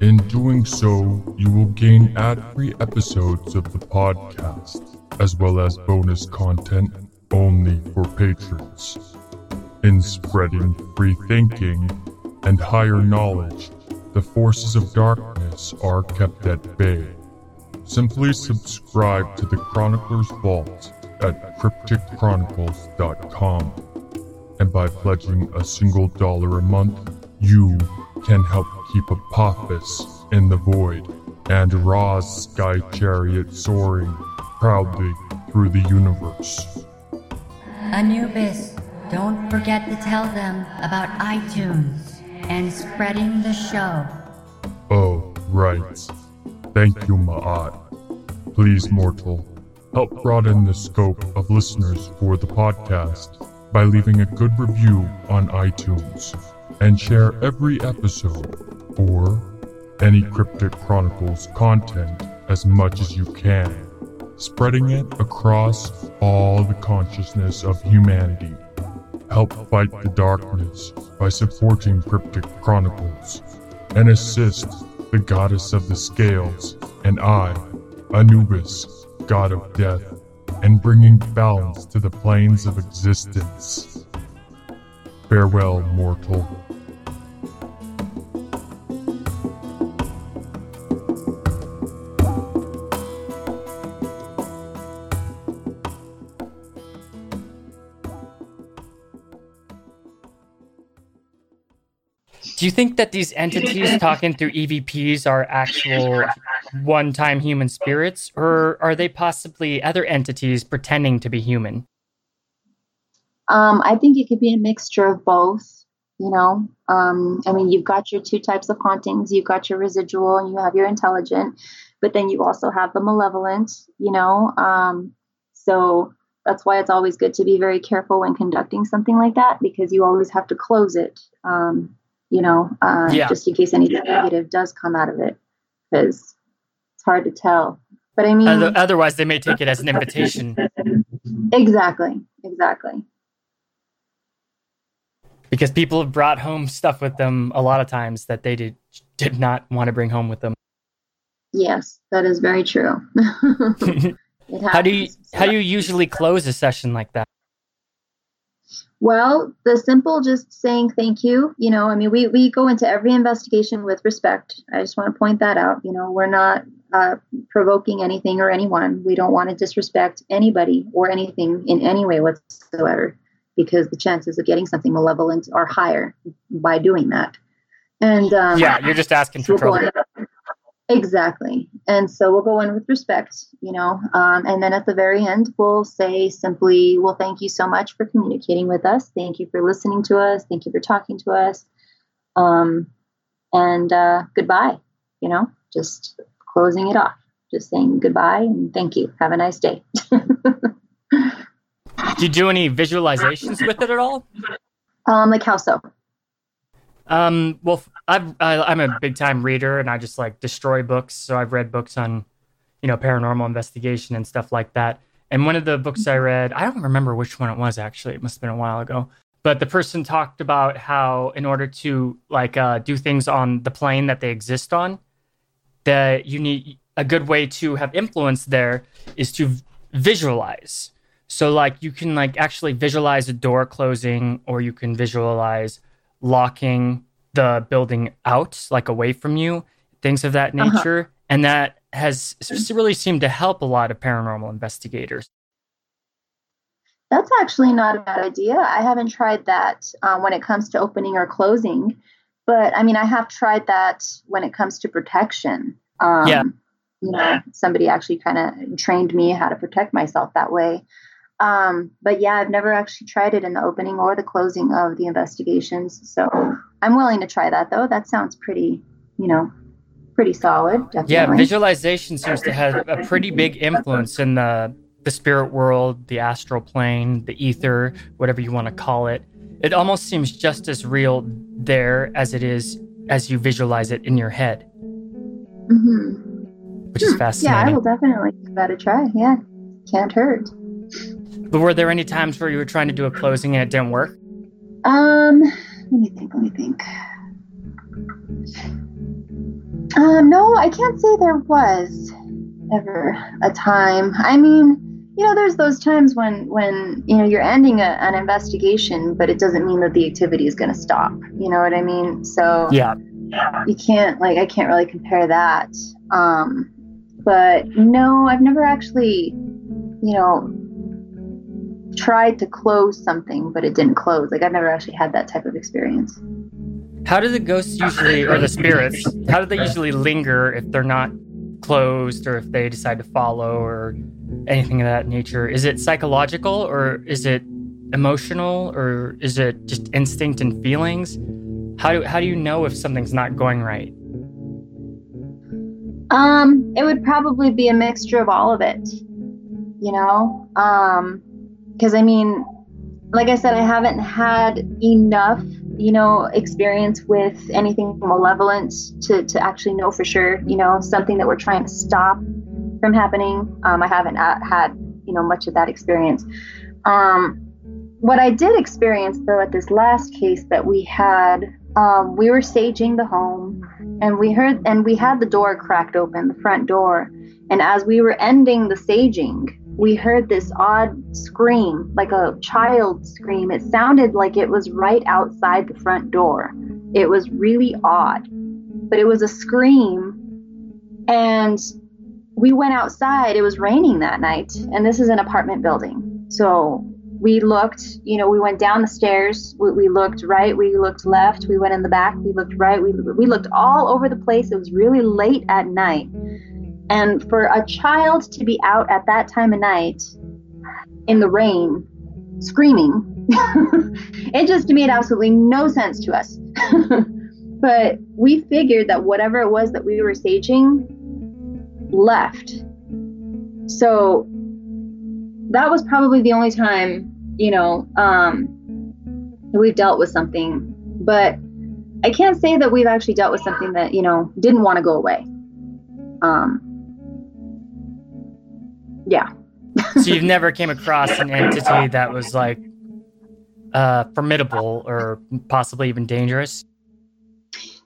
In doing so, you will gain ad free episodes of the podcast, as well as bonus content only for patrons. In spreading free thinking and higher knowledge, the forces of darkness are kept at bay. Simply subscribe to the Chronicler's Vault at crypticchronicles.com and by pledging a single dollar a month, you can help keep Apophis in the void and Ra's sky chariot soaring proudly through the universe. Anubis, don't forget to tell them about iTunes and spreading the show. Oh, right. Thank you, Ma'at. Please, mortal, help broaden the scope of listeners for the podcast by leaving a good review on iTunes. And share every episode or any Cryptic Chronicles content as much as you can, spreading it across all the consciousness of humanity. Help fight the darkness by supporting Cryptic Chronicles. And assist the goddess of the scales and I, Anubis, god of death and bringing balance to the planes of existence. Farewell, mortal. Do you think that these entities talking through EVPs are actual one time human spirits, or are they possibly other entities pretending to be human? Um, I think it could be a mixture of both. You know, um, I mean, you've got your two types of hauntings. You've got your residual, and you have your intelligent, but then you also have the malevolent. You know, um, so that's why it's always good to be very careful when conducting something like that because you always have to close it. Um, you know, uh, yeah. just in case anything negative does come out of it, because it's hard to tell. But I mean, otherwise they may take it as an invitation. exactly. Exactly. Because people have brought home stuff with them a lot of times that they did did not want to bring home with them. Yes, that is very true. how do you how do you usually close a session like that? Well, the simple just saying thank you. You know, I mean, we, we go into every investigation with respect. I just want to point that out. You know, we're not uh, provoking anything or anyone. We don't want to disrespect anybody or anything in any way whatsoever because the chances of getting something malevolent are higher by doing that. And um, yeah, you're just asking for trouble. Exactly. And so we'll go in with respect, you know, um, and then at the very end, we'll say simply, well, thank you so much for communicating with us. Thank you for listening to us. Thank you for talking to us. Um, and uh, goodbye, you know, just closing it off, just saying goodbye and thank you. Have a nice day. do you do any visualizations with it at all? Um, like how so? Um, well, I've, I, am a big time reader and I just like destroy books. So I've read books on, you know, paranormal investigation and stuff like that. And one of the books I read, I don't remember which one it was actually. It must have been a while ago. But the person talked about how, in order to like uh, do things on the plane that they exist on, that you need a good way to have influence there is to visualize. So like you can like actually visualize a door closing, or you can visualize locking the building out, like away from you, things of that uh-huh. nature. Uh-huh. And that has really seemed to help a lot of paranormal investigators. That's actually not a bad idea. I haven't tried that um, when it comes to opening or closing, but I mean, I have tried that when it comes to protection. Um, yeah. You know, somebody actually kind of trained me how to protect myself that way. Um, but yeah, I've never actually tried it in the opening or the closing of the investigations. So I'm willing to try that though. That sounds pretty, you know, pretty solid. Definitely. Yeah, visualization seems to have a pretty big influence in the the spirit world, the astral plane, the ether, whatever you want to call it. It almost seems just as real there as it is as you visualize it in your head. Mm-hmm. Which is fascinating. Yeah, I will definitely give that a try. Yeah, can't hurt. But were there any times where you were trying to do a closing and it didn't work? Um, let me think. Let me think. Um, no, I can't say there was ever a time. I mean, you know, there's those times when when you know you're ending a, an investigation, but it doesn't mean that the activity is going to stop. You know what I mean? So yeah, you can't like I can't really compare that. Um, but no, I've never actually, you know, tried to close something, but it didn't close. Like I've never actually had that type of experience. How do the ghosts usually, or the spirits, how do they usually linger if they're not closed or if they decide to follow or anything of that nature? Is it psychological or is it emotional or is it just instinct and feelings? How do, how do you know if something's not going right? Um, it would probably be a mixture of all of it. You know, um, because I mean, like I said, I haven't had enough, you know, experience with anything malevolent to, to actually know for sure, you know, something that we're trying to stop from happening. Um, I haven't had, you know, much of that experience. Um, what I did experience though at this last case that we had, um, we were saging the home and we heard, and we had the door cracked open, the front door. And as we were ending the saging, we heard this odd scream, like a child scream. It sounded like it was right outside the front door. It was really odd, but it was a scream. And we went outside. It was raining that night, and this is an apartment building. So we looked, you know, we went down the stairs. We, we, looked right, we looked left, we went in the back, we looked right, we, we looked all over the place. It was really late at night. And for a child to be out at that time of night in the rain screaming, it just made absolutely no sense to us. but we figured that whatever it was that we were saging left. So that was probably the only time, you know, um, we've dealt with something. But I can't say that we've actually dealt with something that, you know, didn't want to go away. Um, yeah. so you've never came across an entity that was like uh, formidable or possibly even dangerous?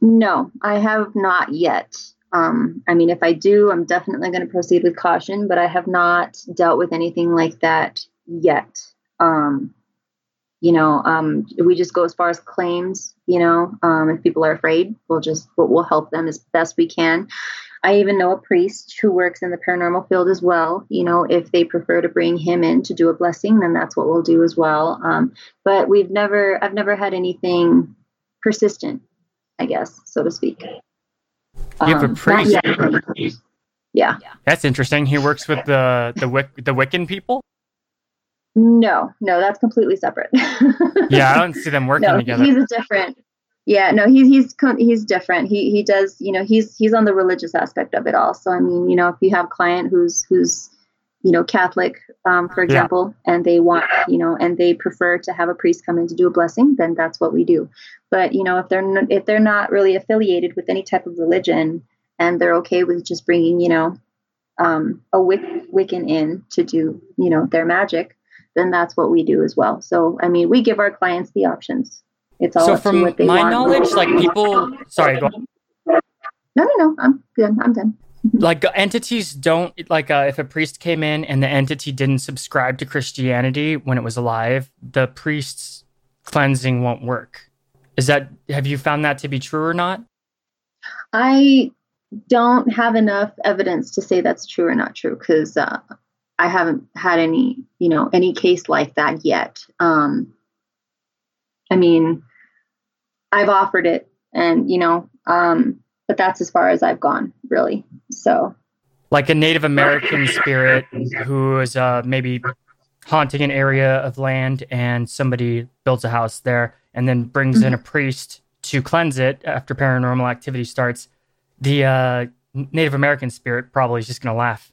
No, I have not yet. Um, I mean, if I do, I'm definitely going to proceed with caution, but I have not dealt with anything like that yet. Um, you know, um, we just go as far as claims. You know, um, if people are afraid, we'll just we'll help them as best we can. I even know a priest who works in the paranormal field as well. You know, if they prefer to bring him in to do a blessing, then that's what we'll do as well. Um, but we've never, I've never had anything persistent, I guess, so to speak. You have a Um, priest. yet. Yeah. That's interesting. He works with the the Wic- the Wiccan people. No, no, that's completely separate. Yeah, I don't see them working no, together. he's a different. Yeah, no, he's he's he's different. He he does, you know, he's he's on the religious aspect of it all. So I mean, you know, if you have a client who's who's you know Catholic, um, for Yeah. example, and they want, you know, and they prefer to have a priest come in to do a blessing, then that's what we do. But you know, if they're n- if they're not really affiliated with any type of religion and they're okay with just bringing, you know, um, a Wic- Wiccan in to do, you know, their magic, then that's what we do as well. So, I mean, we give our clients the options. It's all So, from my want. knowledge, like people, sorry, go on. No, no, no. I'm good. I'm done. like entities don't like uh, if a priest came in and the entity didn't subscribe to Christianity when it was alive, the priest's cleansing won't work. Is that have you found that to be true or not? I don't have enough evidence to say that's true or not true because uh, I haven't had any, you know, any case like that yet. Um, I mean, I've offered it, and you know, um, but that's as far as I've gone, really. So, Like a Native American spirit who is uh, maybe haunting an area of land and somebody builds a house there and then brings in a priest to cleanse it after paranormal activity starts. The uh, Native American spirit probably is just going to laugh.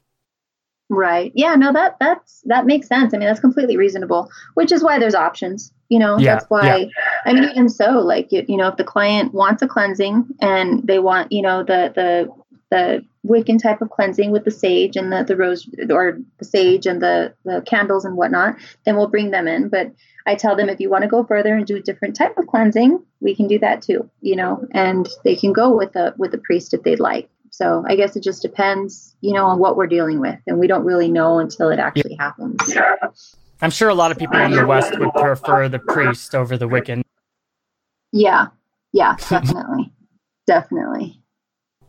Right. Yeah, no, that that's that makes sense. I mean, that's completely reasonable, which is why there's options. You know, Yeah, that's why I mean even so, like you, you know, if the client wants a cleansing and they want, you know, the the the Wiccan type of cleansing with the sage and the, the rose or the sage and the, the candles and whatnot, then we'll bring them in. But I tell them if you want to go further and do a different type of cleansing, we can do that too, you know, and they can go with a with a priest if they'd like. So I guess it just depends, you know, on what we're dealing with, and we don't really know until it actually happens. I'm sure a lot of people in the West would prefer the priest over the Wiccan. Yeah, yeah, definitely, definitely.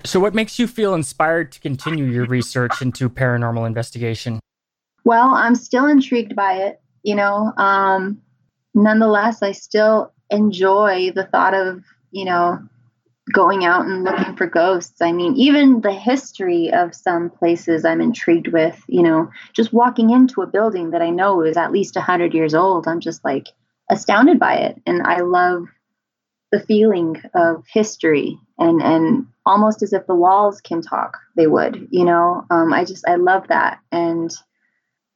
So, what makes you feel inspired to continue your research into paranormal investigation? Well, I'm still intrigued by it, you know. Um, nonetheless, I still enjoy the thought of, you know, going out and looking for ghosts. I mean, even the history of some places I'm intrigued with, you know, just walking into a building that I know is at least 100 years old, I'm just like astounded by it. And I love the feeling of history and and almost as if the walls can talk they would you know um, i just i love that and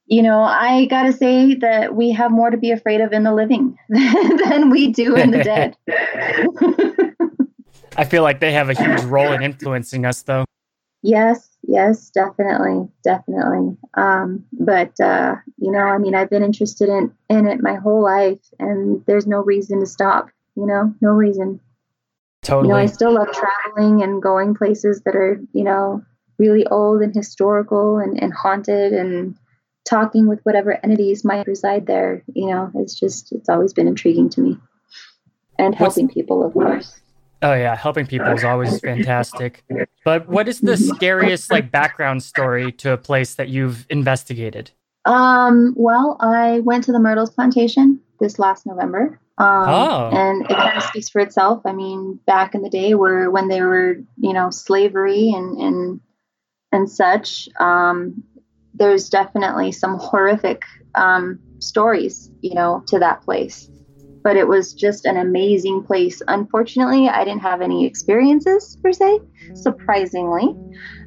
you know i gotta say that we have more to be afraid of in the living than we do in the dead I feel like they have a huge role in influencing us, though. yes yes definitely definitely um, but uh, you know i mean i've been interested in in it my whole life and there's no reason to stop you know no reason Totally. you know i still love traveling and going places that are you know really old and historical and, and haunted and talking with whatever entities might reside there you know it's just it's always been intriguing to me and What's- helping people of course oh yeah, helping people is always fantastic. But what is the scariest like background story to a place that you've investigated? um well i went to the myrtles plantation this last november um, Oh. and it kind of speaks for itself i mean back in the day where when they were you know slavery and and and such um there's definitely some horrific um, stories, you know, to that place. But it was just an amazing place. Unfortunately, I didn't have any experiences per se, surprisingly.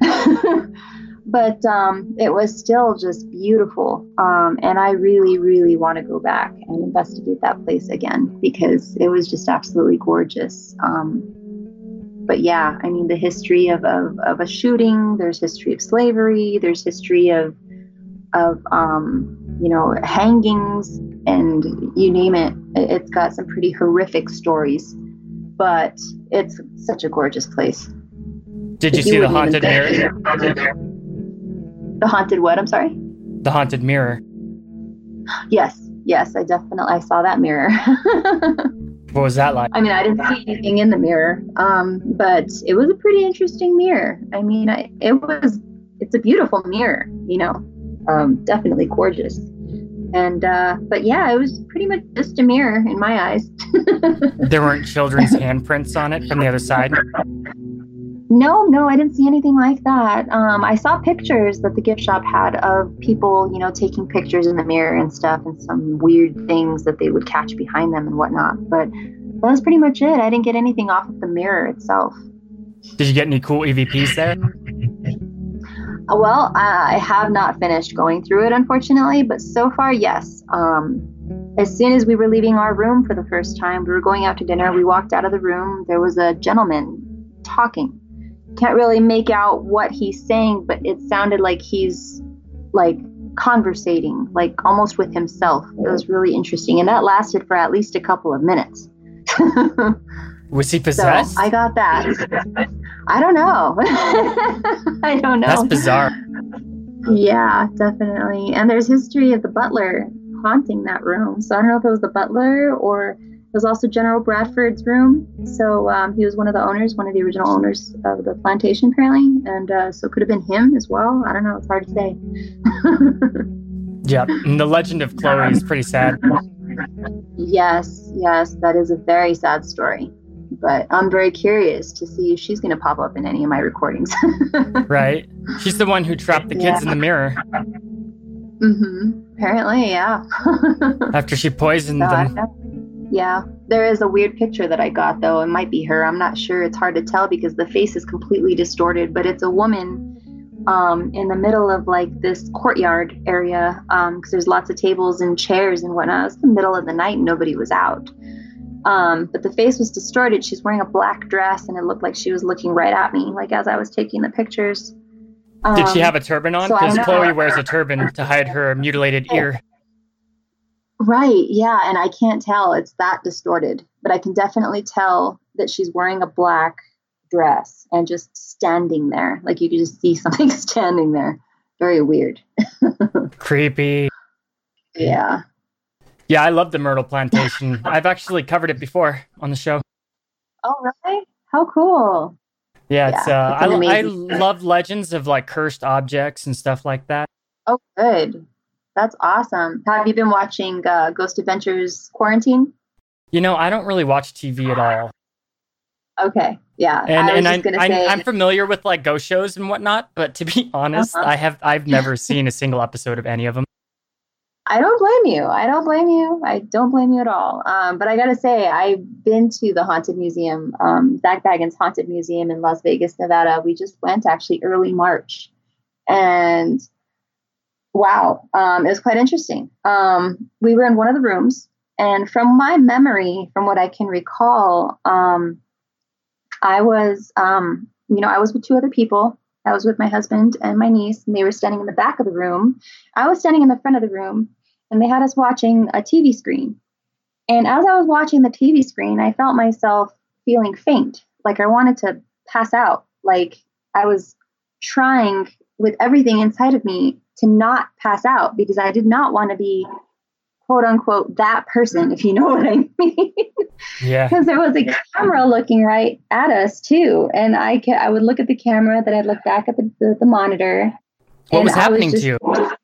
but um, it was still just beautiful. Um, and I really, really want to go back and investigate that place again because it was just absolutely gorgeous. Um, but yeah, I mean, the history of, of, of a shooting, there's history of slavery, there's history of, of um, you know, hangings. And you name it. It's got some pretty horrific stories, but it's such a gorgeous place. Did you see the haunted mirror? The haunted what? I'm sorry. The haunted mirror. Yes, yes, I definitely I saw that mirror. what was that like? I mean, I didn't see anything in the mirror, um, but it was a pretty interesting mirror. I mean, I, it was it's a beautiful mirror, you know, um, definitely gorgeous. And uh, but yeah, it was pretty much just a mirror in my eyes. there weren't children's handprints on it from the other side. No, no, I didn't see anything like that. Um, I saw pictures that the gift shop had of people, you know, taking pictures in the mirror and stuff, and some weird things that they would catch behind them and whatnot. But that was pretty much it. I didn't get anything off of the mirror itself. Did you get any cool EVPs there? Well, I have not finished going through it, unfortunately, but so far, yes. Um, as soon as we were leaving our room for the first time, we were going out to dinner. We walked out of the room. There was a gentleman talking can't really make out what he's saying, but it sounded like he's like conversating, like almost with himself. It was really interesting. And that lasted for at least a couple of minutes. was he possessed? So I got that. I don't know. I don't know. That's bizarre. Yeah, definitely. And there's history of the butler haunting that room. So I don't know if it was the butler or it was also General Bradford's room. So um, he was one of the owners, one of the original owners of the plantation, apparently. And uh, so it could have been him as well. I don't know. It's hard to say. yeah. And the legend of Chloe is pretty sad. Yes, yes. That is a very sad story. But I'm very curious to see if she's going to pop up in any of my recordings. right. She's the one who trapped the kids yeah. in the mirror. Mm-hmm. Apparently, yeah. After she poisoned them. Yeah, there is a weird picture that I got though. It might be her. I'm not sure. It's hard to tell because the face is completely distorted, but it's a woman um, in the middle of like this courtyard area because um, there's lots of tables and chairs and whatnot. It's the middle of the night and nobody was out. Um, but the face was distorted. She's wearing a black dress and it looked like she was looking right at me, like as I was taking the pictures. Did she um, have a turban on? Because so Chloe wears a turban to hide her mutilated ear. Right. Yeah. And I can't tell. It's that distorted, but I can definitely tell that she's wearing a black dress and just standing there. Like you could just see something standing there. Very weird. Creepy. Yeah. Yeah. I love the Myrtle Plantation. I've actually covered it before on the show. Oh, really? How cool. Yeah. It's, yeah, uh, I, I love legends of like cursed objects and stuff like that. Oh, good. That's awesome. Have you been watching uh, Ghost Adventures Quarantine? You know, I don't really watch TV at all. Okay. Yeah. And, and I'm, I'm, say... I'm, familiar with like ghost shows and whatnot, but to be honest, uh-huh. I have I've never seen a single episode of any of them. I don't blame you. I don't blame you. I don't blame you at all. Um, but I gotta say, I've been to the Haunted Museum, um, Zak Bagans Haunted Museum in Las Vegas, Nevada. We just went actually early March, and wow, um, it was quite interesting. Um, we were in one of the rooms, and from my memory, from what I can recall, um, I was, um, you know, I was with two other people. I was with my husband and my niece, and they were standing in the back of the room. I was standing in the front of the room, and they had us watching a TV screen. And as I was watching the TV screen, I felt myself feeling faint, like I wanted to pass out, like I was trying with everything inside of me to not pass out because I did not want to be quote unquote that person, if you know what I mean. Yeah. Because there was a camera looking right at us too, and I ca- I would look at the camera, then I'd look back at the the, the monitor. What was happening was just, to you?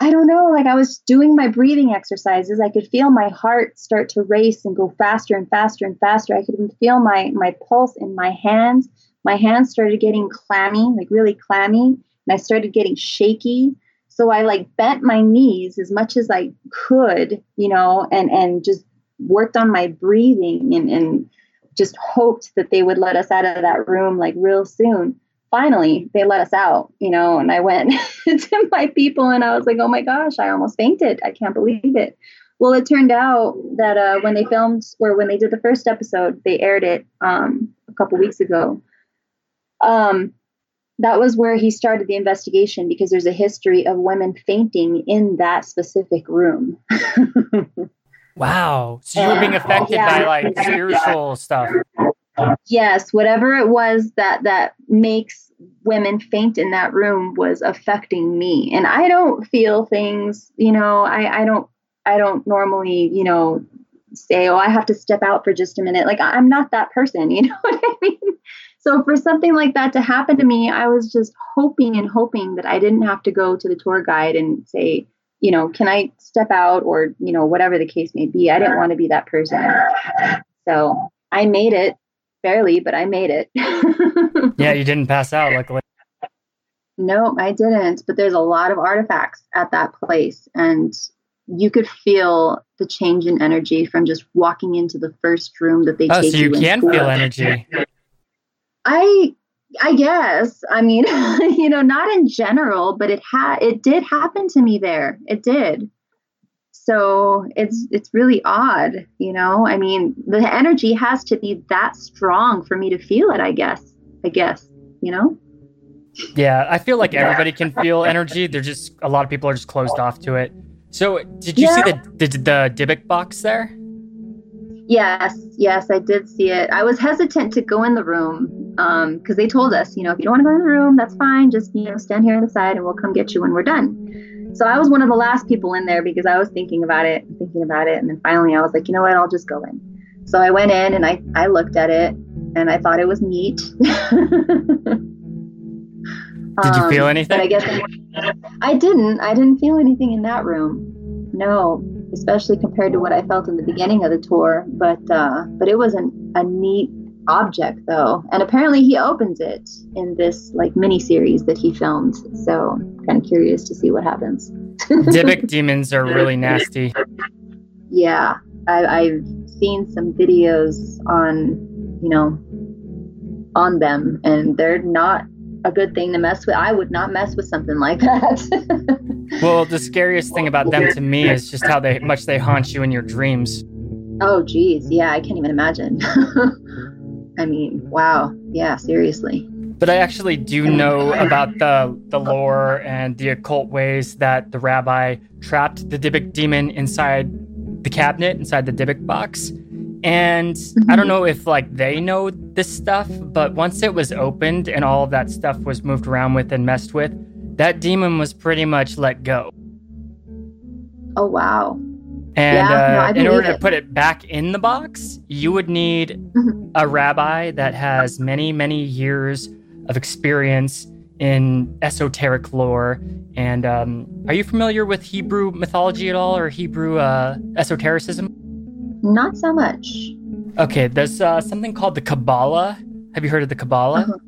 I don't know. Like I was doing my breathing exercises. I could feel my heart start to race and go faster and faster and faster. I could even feel my my pulse in my hands. My hands started getting clammy, like really clammy, and I started getting shaky. So I like bent my knees as much as I could, you know, and and just worked on my breathing and, and just hoped that they would let us out of that room like real soon. Finally, they let us out, you know, and I went to my people and I was like, oh my gosh, I almost fainted. I can't believe it. Well, it turned out that uh, when they filmed or when they did the first episode, they aired it um, a couple weeks ago. Um, that was where he started the investigation because there's a history of women fainting in that specific room. wow. So you were being affected yeah. by like spiritual stuff. Yes, whatever it was that that makes women faint in that room was affecting me. And I don't feel things, you know, I I don't I don't normally, you know, say, "Oh, I have to step out for just a minute." Like I'm not that person, you know what I mean? So for something like that to happen to me, I was just hoping and hoping that I didn't have to go to the tour guide and say, you know, can I step out or, you know, whatever the case may be. I didn't want to be that person. So I made it barely, but I made it. yeah, you didn't pass out, luckily. No, I didn't. But there's a lot of artifacts at that place. And you could feel the change in energy from just walking into the first room that they oh, take so you, you can feel energy. I I guess. I mean, you know, not in general, but it had it did happen to me there. It did. So it's it's really odd, you know. I mean, the energy has to be that strong for me to feel it, I guess. I guess, you know? Yeah, I feel like everybody can feel energy. They're just a lot of people are just closed off to it. So, did you yeah. see the, the the Dybbuk box there? Yes, yes, I did see it. I was hesitant to go in the room um because they told us, you know, if you don't want to go in the room, that's fine. Just you know, stand here on the side, and we'll come get you when we're done. So I was one of the last people in there because I was thinking about it, thinking about it, and then finally I was like, you know what, I'll just go in. So I went in and I I looked at it and I thought it was neat. Did you feel anything? Um, I guess I didn't. I didn't feel anything in that room. No, especially compared to what I felt in the beginning of the tour. But uh, but it was an, a neat object though, and apparently he opens it in this like mini series that he filmed. So kind of curious to see what happens. Dybbuk demons are really nasty. Yeah, I, I've seen some videos on you know on them, and they're not a good thing to mess with. I would not mess with something like that. well, the scariest thing about them to me is just how they much they haunt you in your dreams. Oh, geez, yeah, I can't even imagine. I mean, wow, yeah, seriously. But I actually do know about the the lore and the occult ways that the rabbi trapped the Dybbuk demon inside the cabinet, inside the Dybbuk box. And mm-hmm. I don't know if like they know this stuff, but once it was opened and all of that stuff was moved around with and messed with, that demon was pretty much let go. Oh wow. And yeah, uh, no, in order it. to put it back in the box, you would need mm-hmm. a rabbi that has many, many years of experience in esoteric lore. And um, are you familiar with Hebrew mythology at all or Hebrew uh, esotericism? Not so much. Okay, there's uh, something called the Kabbalah. Have you heard of the Kabbalah? Uh-huh.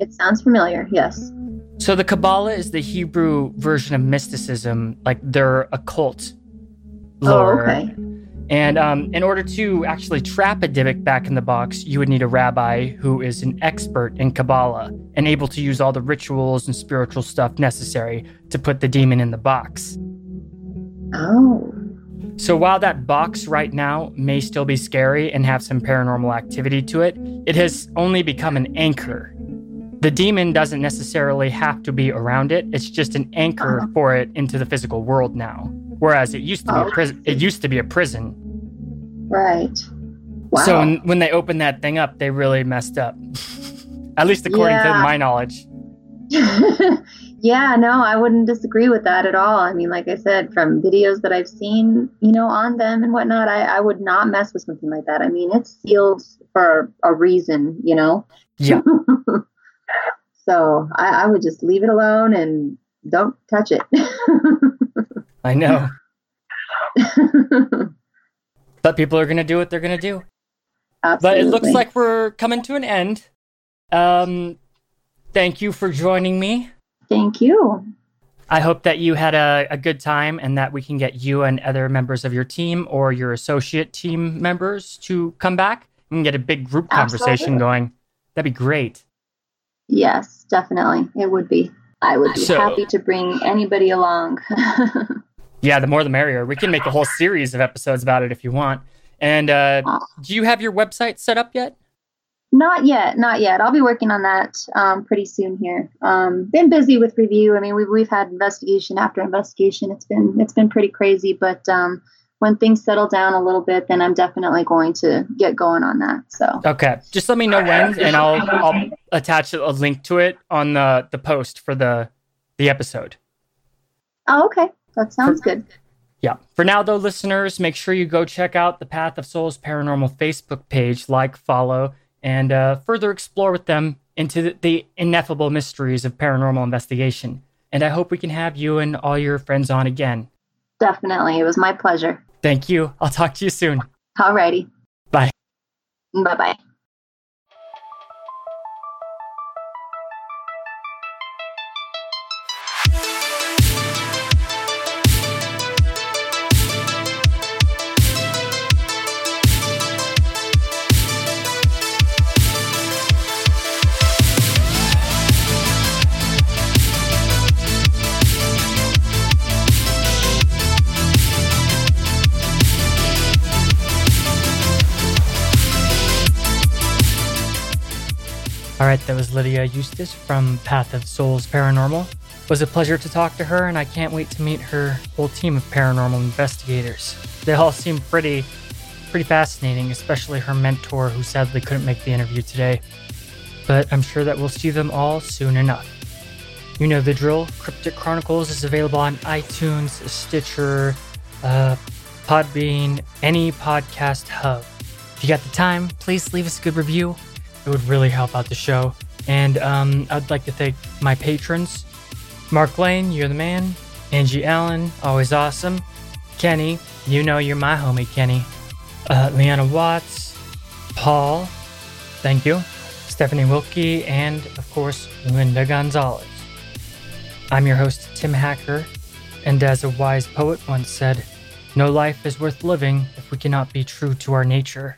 It sounds familiar, yes. So the Kabbalah is the Hebrew version of mysticism, like their occult lore. Oh, okay. And um, in order to actually trap a Dybbuk back in the box, you would need a rabbi who is an expert in Kabbalah and able to use all the rituals and spiritual stuff necessary to put the demon in the box. Oh. So while that box right now may still be scary and have some paranormal activity to it, it has only become an anchor. The demon doesn't necessarily have to be around it. It's just an anchor uh-huh. for it into the physical world now. Whereas it mm. used to be a prison. It oh. used to be a prison. Right. Wow. So when, when they opened that thing up, they really messed up. At least according yeah. to my knowledge. Yeah, no, I wouldn't disagree with that at all. I mean, like I said, from videos that I've seen, you know, on them and whatnot, I, I would not mess with something like that. I mean, it's sealed for a reason, you know? Yeah. so I, I would just leave it alone and don't touch it. I know. but people are going to do what they're going to do. Absolutely. But it looks like we're coming to an end. Um, thank you for joining me. Thank you. I hope that you had a, a, good time and that we can get you and other members of your team or your associate team members to come back and get a big group conversation Absolutely. going. That'd be great. Yes, definitely. It would be. I would be so, happy to bring anybody along. yeah, the more the merrier. We can make a whole series of episodes about it if you want. And uh, do you have your website set up yet? Not yet, not yet. I'll be working on that um, pretty soon here. Um, been busy with review. I mean, we've we've had investigation after investigation. It's been it's been pretty crazy, but um, when things settle down a little bit, then I'm definitely going to get going on that. So okay, just let me know when, and I'll I'll attach a link to it on the the post for the the episode. Oh, okay, that sounds For- good. Yeah. For now, though, listeners, make sure you go check out the Path of Souls Paranormal Facebook page, like, follow, and uh, further explore with them into the, the ineffable mysteries of paranormal investigation. And I hope we can have you and all your friends on again. Definitely, it was my pleasure. Thank you. I'll talk to you soon. Alrighty, Bye. bye bye. Right, that was Lydia Eustace from Path of Souls Paranormal. It was a pleasure to talk to her, and I can't wait to meet her whole team of paranormal investigators. They all seem pretty, pretty fascinating, especially her mentor, who sadly couldn't make the interview today. But I'm sure that we'll see them all soon enough. You know the drill. Cryptic Chronicles is available on iTunes, Stitcher, uh, Podbean, any podcast hub. If you got the time, please leave us a good review. It would really help out the show. And um, I'd like to thank my patrons Mark Lane, you're the man. Angie Allen, always awesome. Kenny, you know you're my homie, Kenny. Uh, Leanna Watts, Paul, thank you. Stephanie Wilkie, and of course, Linda Gonzalez. I'm your host, Tim Hacker, and as a wise poet once said, no life is worth living if we cannot be true to our nature.